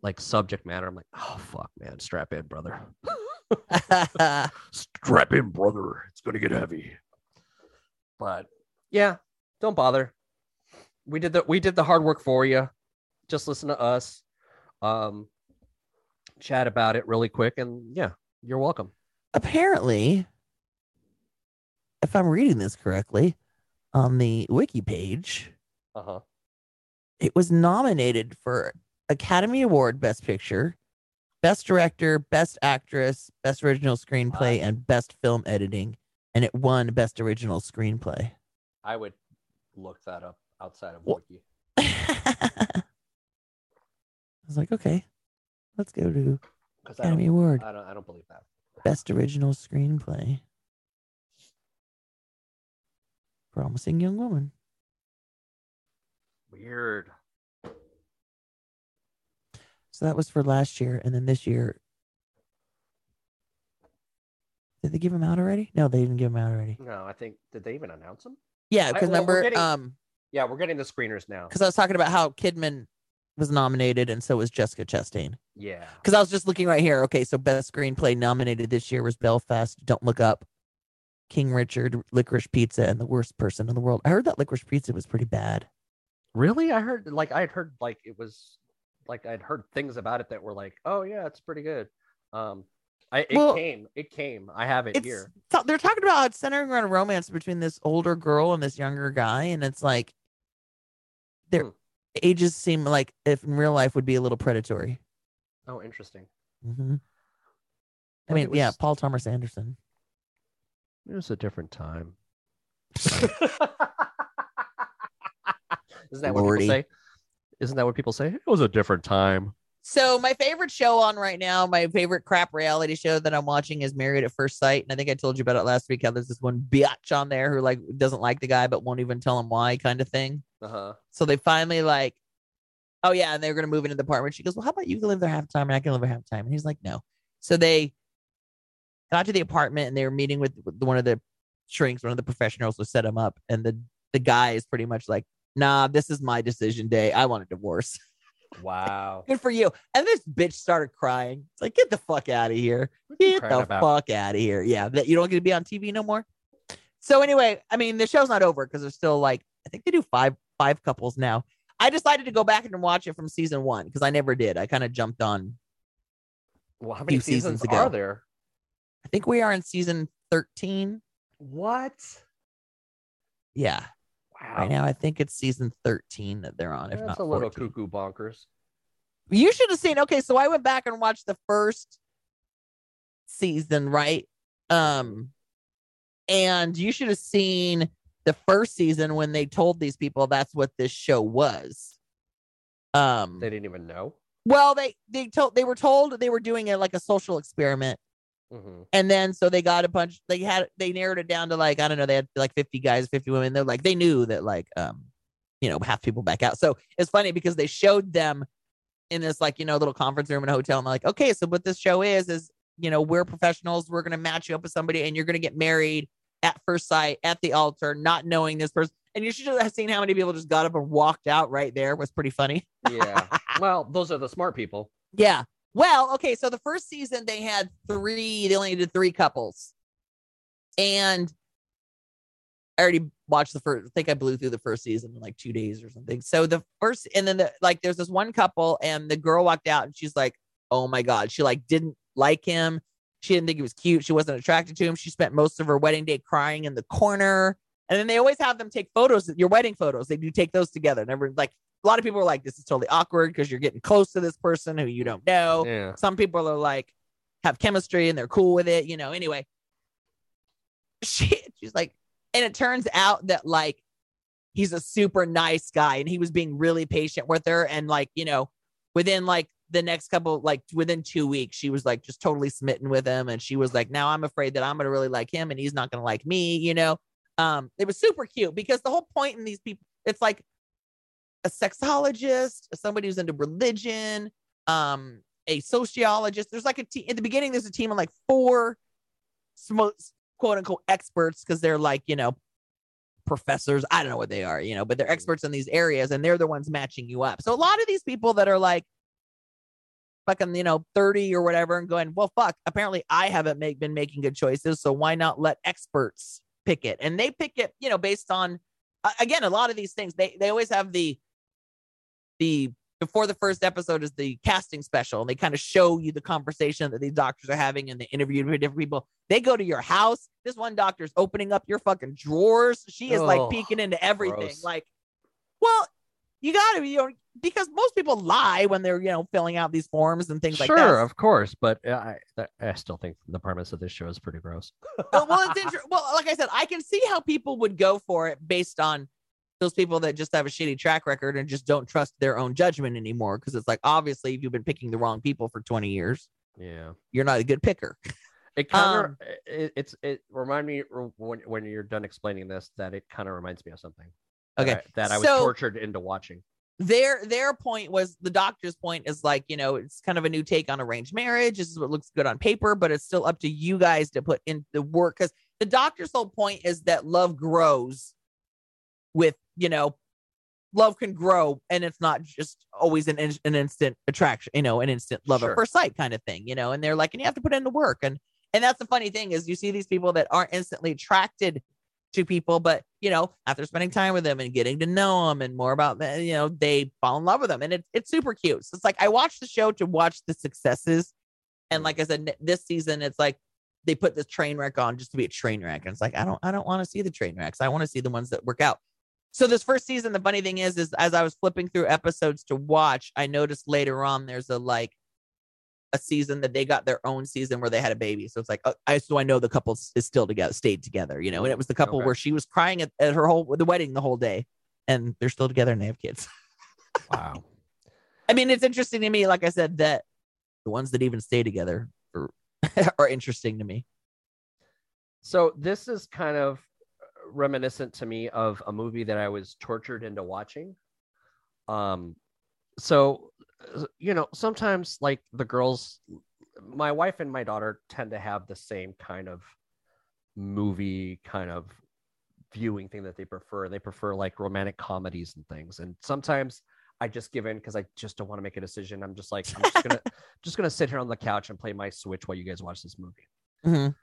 like subject matter i'm like oh fuck man strap in brother. Strap in brother. It's gonna get heavy. But yeah don't bother. We did the we did the hard work for you just listen to us um chat about it really quick and yeah you're welcome Apparently, if I'm reading this correctly, on the wiki page, uh-huh. it was nominated for Academy Award Best Picture, Best Director, Best Actress, Best Original Screenplay, and Best Film Editing, and it won Best Original Screenplay. i would look that up outside of wiki. I was like, okay, let's go to I Academy don't, Award. I don't i don't believe that Best Original Screenplay. Promising Young Woman. weird So that was for last year, and then this year. Did they give him out already? No, they didn't give him out already. no i think did they even announce them Yeah, because remember, getting- um, yeah we're getting the screeners now because I was talking about how Kidman was nominated, and so was Jessica Chastain. yeah Because I was just looking right here. Okay, so best screenplay nominated this year was Belfast, Don't Look Up, King Richard, Licorice Pizza, and The Worst Person in the World. I heard that Licorice Pizza was pretty bad. really i heard like i had heard like it was like i'd heard things about it that were like oh yeah it's pretty good um i it Well, came it came i have it here they're talking about it's centering around a romance between this older girl and this younger guy, and it's like their Hmm. Ages seem like if in real life would be a little predatory. oh interesting hmm I But mean, it yeah, Paul Thomas Anderson. It was a different time. Isn't that what Lordy. people say? Isn't that what people say? It was a different time. So my favorite show on right now, my favorite crap reality show that I'm watching is Married at First Sight, and I think I told you about it last week. How there's this one biatch on there who like doesn't like the guy but won't even tell him why, kind of thing. Uh huh. So they finally like, oh yeah, and they're gonna move into the apartment. She goes, well, how about you can live there half the time and I can live there half the time? And he's like, no. So they got to the apartment and they were meeting with with one of the shrinks, one of the professionals who set him up, and the the guy is pretty much like, nah, this is my decision day. I want a divorce. Wow. Good for you. And this bitch started crying. It's like, get the fuck out of here. Get the about? fuck out of here. Yeah, that you don't get to be on TV no more. So anyway, I mean, the show's not over because there's still like I think they do five five couples now. I decided to go back and watch it from season one because I never did. I kind of jumped on. Well, how many seasons seasons ago. are there? I think we are in season thirteen. What? Yeah, right now. I think it's season 13 that they're on, if That's not a little 14. cuckoo bonkers. You should have seen. Okay, so I went back and watched the first season, right? Um, and you should have seen the first season when they told these people that's what this show was. Um, They didn't even know. well, they they told they were told they were doing it like a social experiment, hmm and then so they got a bunch. They had they narrowed it down to like I don't know. They had like fifty guys, fifty women. They're like they knew that like um, you know, half people back out. So it's funny because they showed them in this like you know little conference room in a hotel, and they're like, okay, so what this show is is you know we're professionals. We're gonna match you up with somebody, and you're gonna get married at first sight at the altar, not knowing this person. And you should have seen how many people just got up and walked out right there. It was pretty funny. Yeah. well, those are the smart people. Yeah. Well, okay. So the first season they had three, they only did three couples. And I already watched the first, I think I blew through the first season in like two days or something. So the first, and then the, like there's this one couple and the girl walked out and she's like, oh my God. She like didn't like him. She didn't think he was cute. She wasn't attracted to him. She spent most of her wedding day crying in the corner. And then they always have them take photos, your wedding photos. They do take those together. And everyone, like, a lot of people are like, this is totally awkward because you're getting close to this person who you don't know. Yeah. Some people are like, have chemistry and they're cool with it, you know. Anyway, she she's like, and it turns out that like he's a super nice guy and he was being really patient with her. And like, you know, within like the next couple, like within two weeks, she was like just totally smitten with him. And she was like, now I'm afraid that I'm gonna really like him and he's not gonna like me, you know. Um, it was super cute because the whole point in these people, it's like a sexologist, somebody who's into religion, um, a sociologist. There's like a team in the beginning. There's a team of like four quote unquote experts because they're like you know professors. I don't know what they are, you know, but they're experts in these areas, and they're the ones matching you up. So a lot of these people that are like fucking you know 30 or whatever and going well fuck apparently i haven't make, been making good choices so why not let experts pick it and they pick it you know based on uh, again a lot of these things they they always have the the before the first episode is the casting special and they kind of show you the conversation that these doctors are having and they interview different people. They go to your house. This one doctor's opening up your fucking drawers. She is like peeking into everything. gross. like well you gotta be you know because most people lie when they're you know filling out these forms and things sure, like that. Sure of course, but I I still think the premise of this show is pretty gross. well, well, it's inter- well, like I said, I can see how people would go for it based on those people that just have a shitty track record and just don't trust their own judgment anymore. Because it's like, obviously, if you've been picking the wrong people for 20 years, Yeah. you're not a good picker. It kind of Um, it, it's it remind me when when you're done explaining this that it kind of reminds me of something. that Okay. I- that I was So- tortured into watching. Their their point was the doctor's point is like, you know, it's kind of a new take on arranged marriage. This is what looks good on paper, but it's still up to you guys to put in the work. Because the doctor's whole point is that love grows with, you know, love can grow and it's not just always an, in- an instant attraction, you know, an instant love Sure. at first sight kind of thing, you know, and they're like, and you have to put in the work. And, and that's the funny thing is you see these people that aren't instantly attracted to people, but you know, after spending time with them and getting to know them and more about them, you know, they fall in love with them and it's, it's super cute. So it's like, I watched the show to watch the successes. And mm-hmm. like I said, this season, it's like, they put this train wreck on just to be a train wreck. And it's like, I don't, I don't want to see the train wrecks. I want to see the ones that work out. So this first season, the funny thing is, is as I was flipping through episodes to watch, I noticed later on there's a like a season that they got their own season where they had a baby. So it's like, uh, I so I know the couple is still together, stayed together, you know. And it was the couple Okay. where she was crying at, at her whole the wedding the whole day, and they're still together and they have kids. Wow. I mean, it's interesting to me, like I said, that the ones that even stay together are, are interesting to me. So this is kind of reminiscent to me of a movie that I was tortured into watching. Um, so uh, you know, sometimes like the girls, my wife and my daughter tend to have the same kind of movie kind of viewing thing that they prefer. They prefer like romantic comedies and things, and sometimes. I just give in because I just don't want to make a decision. I'm just like I'm just gonna just gonna sit here on the couch and play my Switch while you guys watch this movie. Mhm.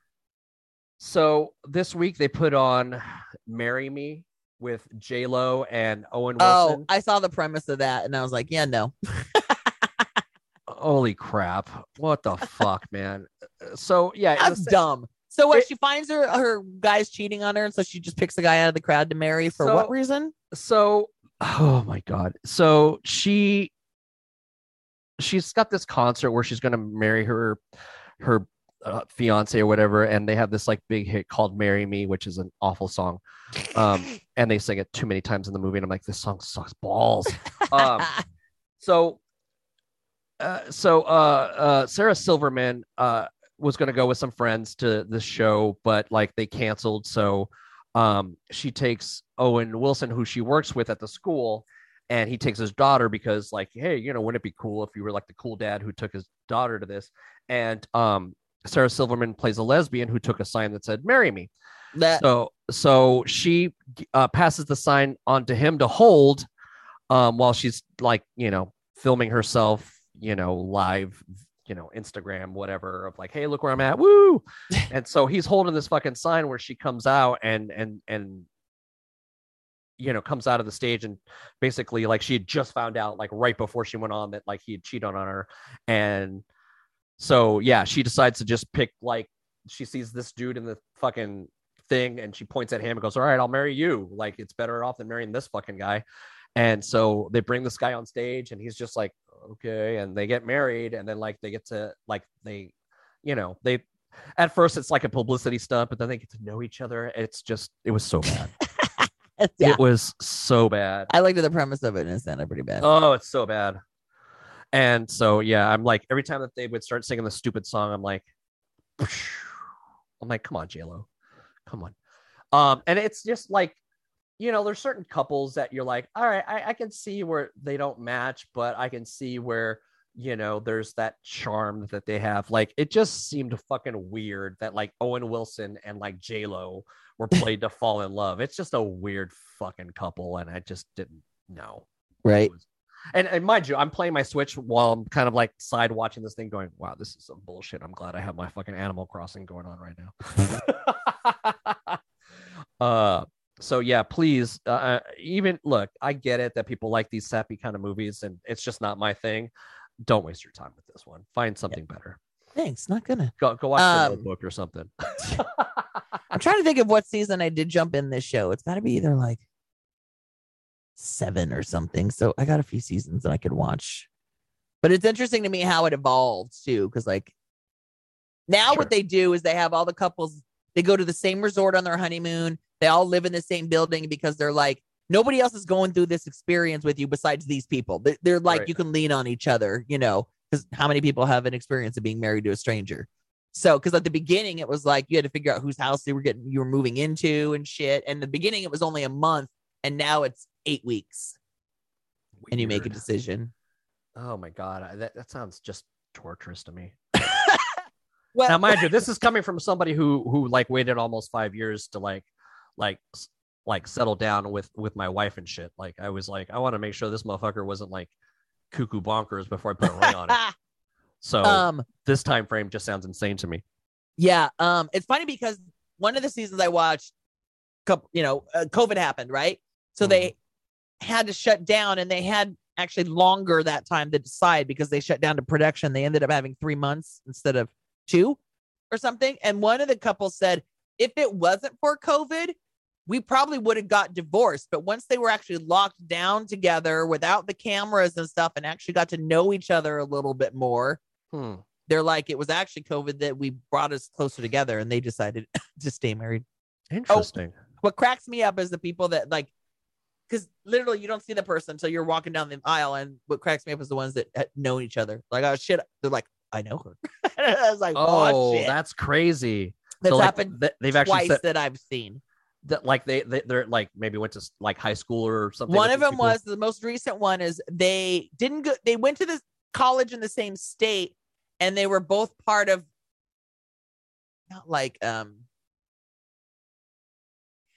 So this week they put on "Marry Me" with J Lo and Owen oh, Wilson. Oh, I saw the premise of that, and I was like, yeah, no. Holy crap! What the fuck, man? So yeah, That's the- dumb. So what? It- she finds her her guys cheating on her, and so she just picks a guy out of the crowd to marry for So- what reason? so oh my god so she she's got this concert where she's going to marry her her uh, fiance or whatever and they have this like big hit called marry me which is an awful song. Um and they sing it too many times in the movie and i'm like this song sucks balls. Um so uh, so uh uh sarah silverman uh was going to go with some friends to this show but like they canceled. So um she takes owen wilson who she works with at the school and he takes his daughter because like hey you know wouldn't it be cool if you were like the cool dad who took his daughter to this? And um sarah silverman plays a lesbian who took a sign that said marry me. That so so she uh, passes the sign on to him to hold um, while she's like you know filming herself you know live you know instagram whatever of like hey look where i'm at woo! And so he's holding this fucking sign where she comes out and and and you know comes out of the stage and basically like she had just found out like right before she went on that like he had cheated on her. And so yeah she decides to just pick like she sees this dude in the fucking thing and she points at him and goes all right i'll marry you. Like it's better off than marrying this fucking guy. And so they bring this guy on stage and he's just like okay and they get married and then like they get to like they you know they at first it's like a publicity stunt but then they get to know each other. It's just it was so bad. Yeah. it was so bad. I liked the premise of it, and it sounded pretty bad. oh it's so bad and so yeah i'm like every time that they would start singing the stupid song i'm like i'm like come on j-lo. Come on. Um and it's just like you know there's certain couples that you're like all right I, I can see where they don't match but i can see where you know there's that charm that they have. Like it just seemed fucking weird that like owen wilson and like j-lo were played to fall in love. It's just a weird fucking couple and i just didn't know. Right. And, and mind you, I'm playing my Switch while I'm kind of like side watching this thing, going, "Wow, this is some bullshit." I'm glad I have my fucking Animal Crossing going on right now. uh, so yeah, please, uh, even look, I get it that people like these sappy kind of movies, and it's just not my thing. Don't waste your time with this one. Find something better. Thanks. Not gonna. Go go watch Um, the Notebook or something. I'm trying to think of what season I did jump in this show. It's got to be either like seven or something. So I got a few seasons that I could watch. But it's interesting to me how it evolved too, because like now Sure. what they do is they have all the couples. They go to the same resort on their honeymoon. They all live in the same building because they're like nobody else is going through this experience with you besides these people. They- They're like Right. you can lean on each other, you know, because how many people have an experience of being married to a stranger? So, because at the beginning it was like you had to figure out whose house they were getting, you were moving into and shit. And the beginning it was only a month, and now it's eight weeks, and you make a decision. Oh my god, I- that that sounds just torturous to me. Well, now mind you this is coming from somebody who who like waited almost five years to like like like settle down with with my wife and shit like i was like i want to make sure this motherfucker wasn't like cuckoo bonkers before i put a ring on it so um, this time frame just sounds insane to me yeah, um, it's funny because one of the seasons I watched, couple, you know, uh, COVID happened, right? So they had to shut down, and they had actually longer that time to decide because they shut down to production. They ended up having three months instead of two or something. And one of the couples said, if it wasn't for COVID, we probably would have got divorced. But once they were actually locked down together without the cameras and stuff and actually got to know each other a little bit more, hmm. they're like, it was actually COVID that we brought us closer together and they decided to stay married. interesting What cracks me up is the people that like, because literally you don't see the person until you're walking down the aisle. And what cracks me up is the ones that had known each other. Like, oh shit. They're like, I know her. I was like, oh, oh, that's crazy That's so, like, happened th- they've actually twice said that I've seen. that like they, they they're like maybe went to like high school or something One of them people? was the most recent one is they didn't go, they went to this college in the same state and they were both part of not like um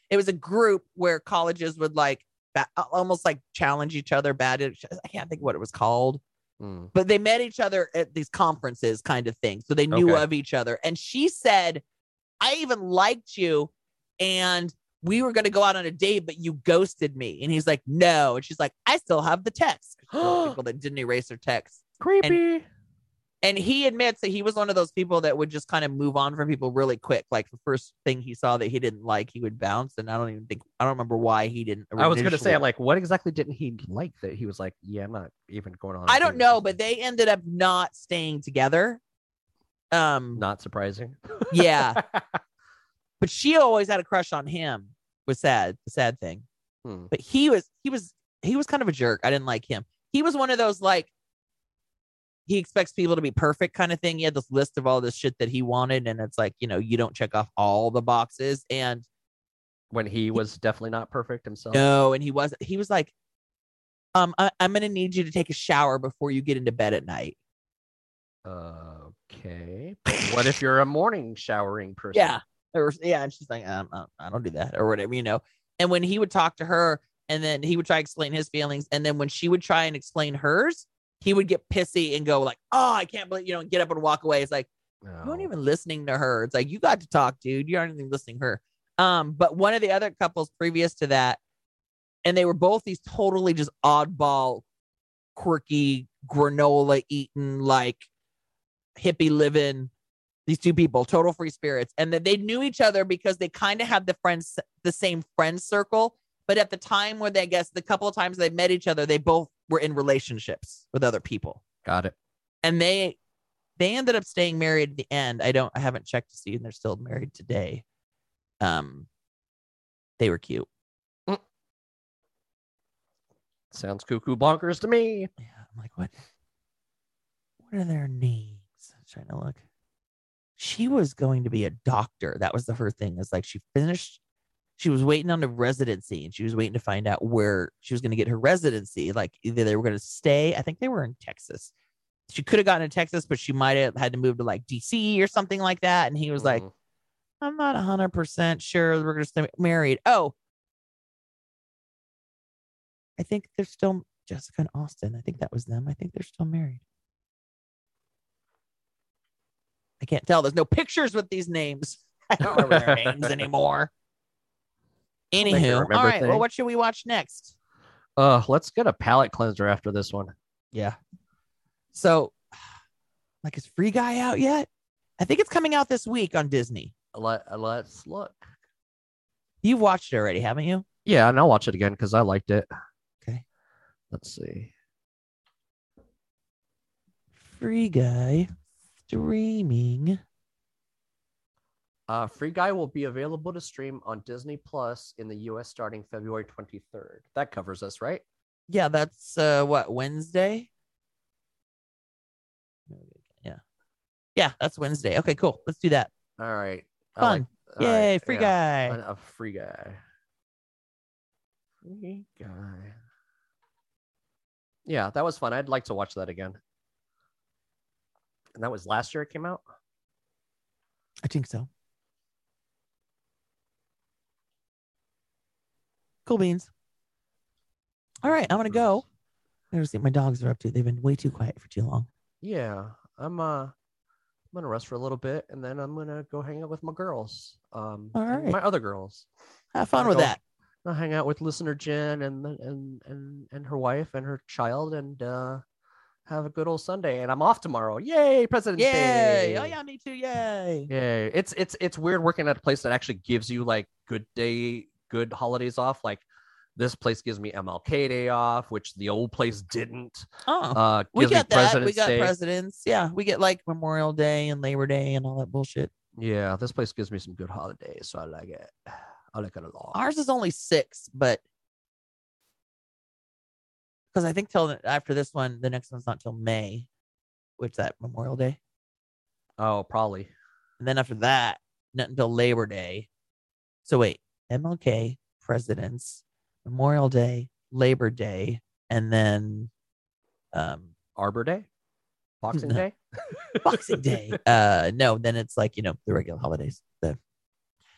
it was a group where colleges would like ba- almost like challenge each other bad I can't think what it was called. Hmm. but they met each other at these conferences kind of thing. So they knew Okay. of each other. And she said i even liked you and we were going to go out on a date but you ghosted me. And he's like no. And she's like i still have the text. people that didn't erase their text. Creepy. And he admits that he was one of those people that would just kind of move on from people really quick. Like the first thing he saw that he didn't like, he would bounce. And I don't even think I don't remember why he didn't. I was gonna say, like, what exactly didn't he like that he was like, yeah, I'm not even going on. I don't know, but they ended up not staying together. Um, Not surprising. yeah, but she always had a crush on him. Was sad, the sad thing. Hmm. But he was, he was, he was kind of a jerk. I didn't like him. He was one of those like he expects people to be perfect kind of thing. He had this list of all this shit that he wanted, and it's like you know you don't check off all the boxes, and when he was definitely not perfect himself. no, and he wasn't. He was like, um, I, I'm gonna need you to take a shower before you get into bed at night. Okay. What if you're a morning showering person? Yeah. Or yeah, and she's like, um, uh, I don't do that or whatever, you know. And when he would talk to her, and then he would try to explain his feelings, and then when she would try and explain hers, he would get pissy and go like, "Oh, I can't believe you know," and get up and walk away. It's like you aren't even listening to her. It's like you got to talk, dude. You aren't even listening to her. Um, but one of the other couples previous to that, and they were both these totally just oddball, quirky, granola eating, like hippie living these two people total free spirits and that they knew each other because they kind of had the friends the same friend circle but at the time where they I guess the couple of times they met each other they both were in relationships with other people. Got it. and they they ended up staying married at the end. I don't i haven't checked to see and they're still married today. Um they were cute. Sounds cuckoo bonkers to me. yeah i'm like what? What are their names? I'm trying to look. She was going to be a doctor. That was the her thing is like she finished she was waiting on the residency and she was waiting to find out where she was going to get her residency. Like either they were going to stay i think they were in texas. She could have gotten to texas but she might have had to move to like dc or something like that and he was like Mhm. i'm not 100% sure we're going to stay married. Oh! I think they're still jessica and austin i think that was them i think they're still married. I can't tell there's no pictures with these names. I don't remember their names anymore anywho all right. well what should we watch next Uh, let's get a palate cleanser after this one. Yeah. So, like, is Free Guy out yet? I think it's coming out this week on Disney. Let Let's look. You've watched it already, haven't you? Yeah, and I'll watch it again because I liked it. Okay. Let's see. Free Guy streaming. Uh, Free Guy will be available to stream on Disney Plus in the U.S. starting February 23rd. That covers us, right? Yeah, that's uh what Wednesday. Yeah, yeah, that's Wednesday. Okay, cool. Let's do that. All right. Fun. like- Yay, right, Free yeah. Guy. A, a free guy. Free guy. Yeah, that was fun. I'd like to watch that again. And that was last year it came out. I think so. Cool beans. All right, I'm gonna go. I'm gonna see what my dogs are up to. They've been way too quiet for too long. Yeah, I'm uh I'm gonna rest for a little bit and then I'm gonna go hang out with my girls. Um All right. my other girls. Have fun with go- that. I'll hang out with listener Jen and and and and her wife and her child and uh have a good old Sunday. And I'm off tomorrow. Yay, President's Yay! Day. Oh yeah, me too. Yay! Yay. It's it's it's weird working at a place that actually gives you like good day, good holidays off. Like this place gives me MLK Day off, which the old place didn't. Oh, Uh we get that. We got Day. presidents. Yeah, we get like Memorial Day and Labor Day and all that bullshit. Yeah, this place gives me some good holidays, so I like it. I like it a lot. Ours is only six, but because I think till after this one, the next one's not till May, which that Memorial Day, Oh, probably. and then after that, not until Labor Day. So wait, MLK, Presidents, Memorial Day, Labor Day, and then um Arbor Day? Boxing No. Day? Boxing Day. Uh no, then it's like, you know, the regular holidays. The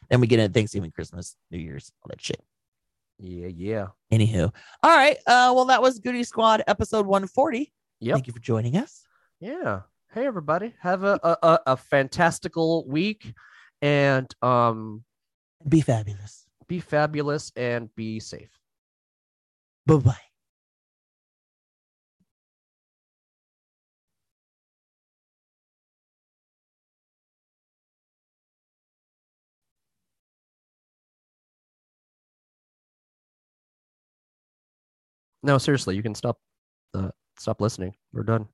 then we get into Thanksgiving, Christmas, New Year's, all that shit. Yeah, yeah. Anywho. All right. Uh well that was Goody Squad episode 140. Yeah. Thank you for joining us. Yeah. Hey everybody. Have a, a, a, a fantastical week and um be fabulous. Be fabulous and be safe. Bye bye. No, seriously, you can stop. Stop listening. We're done.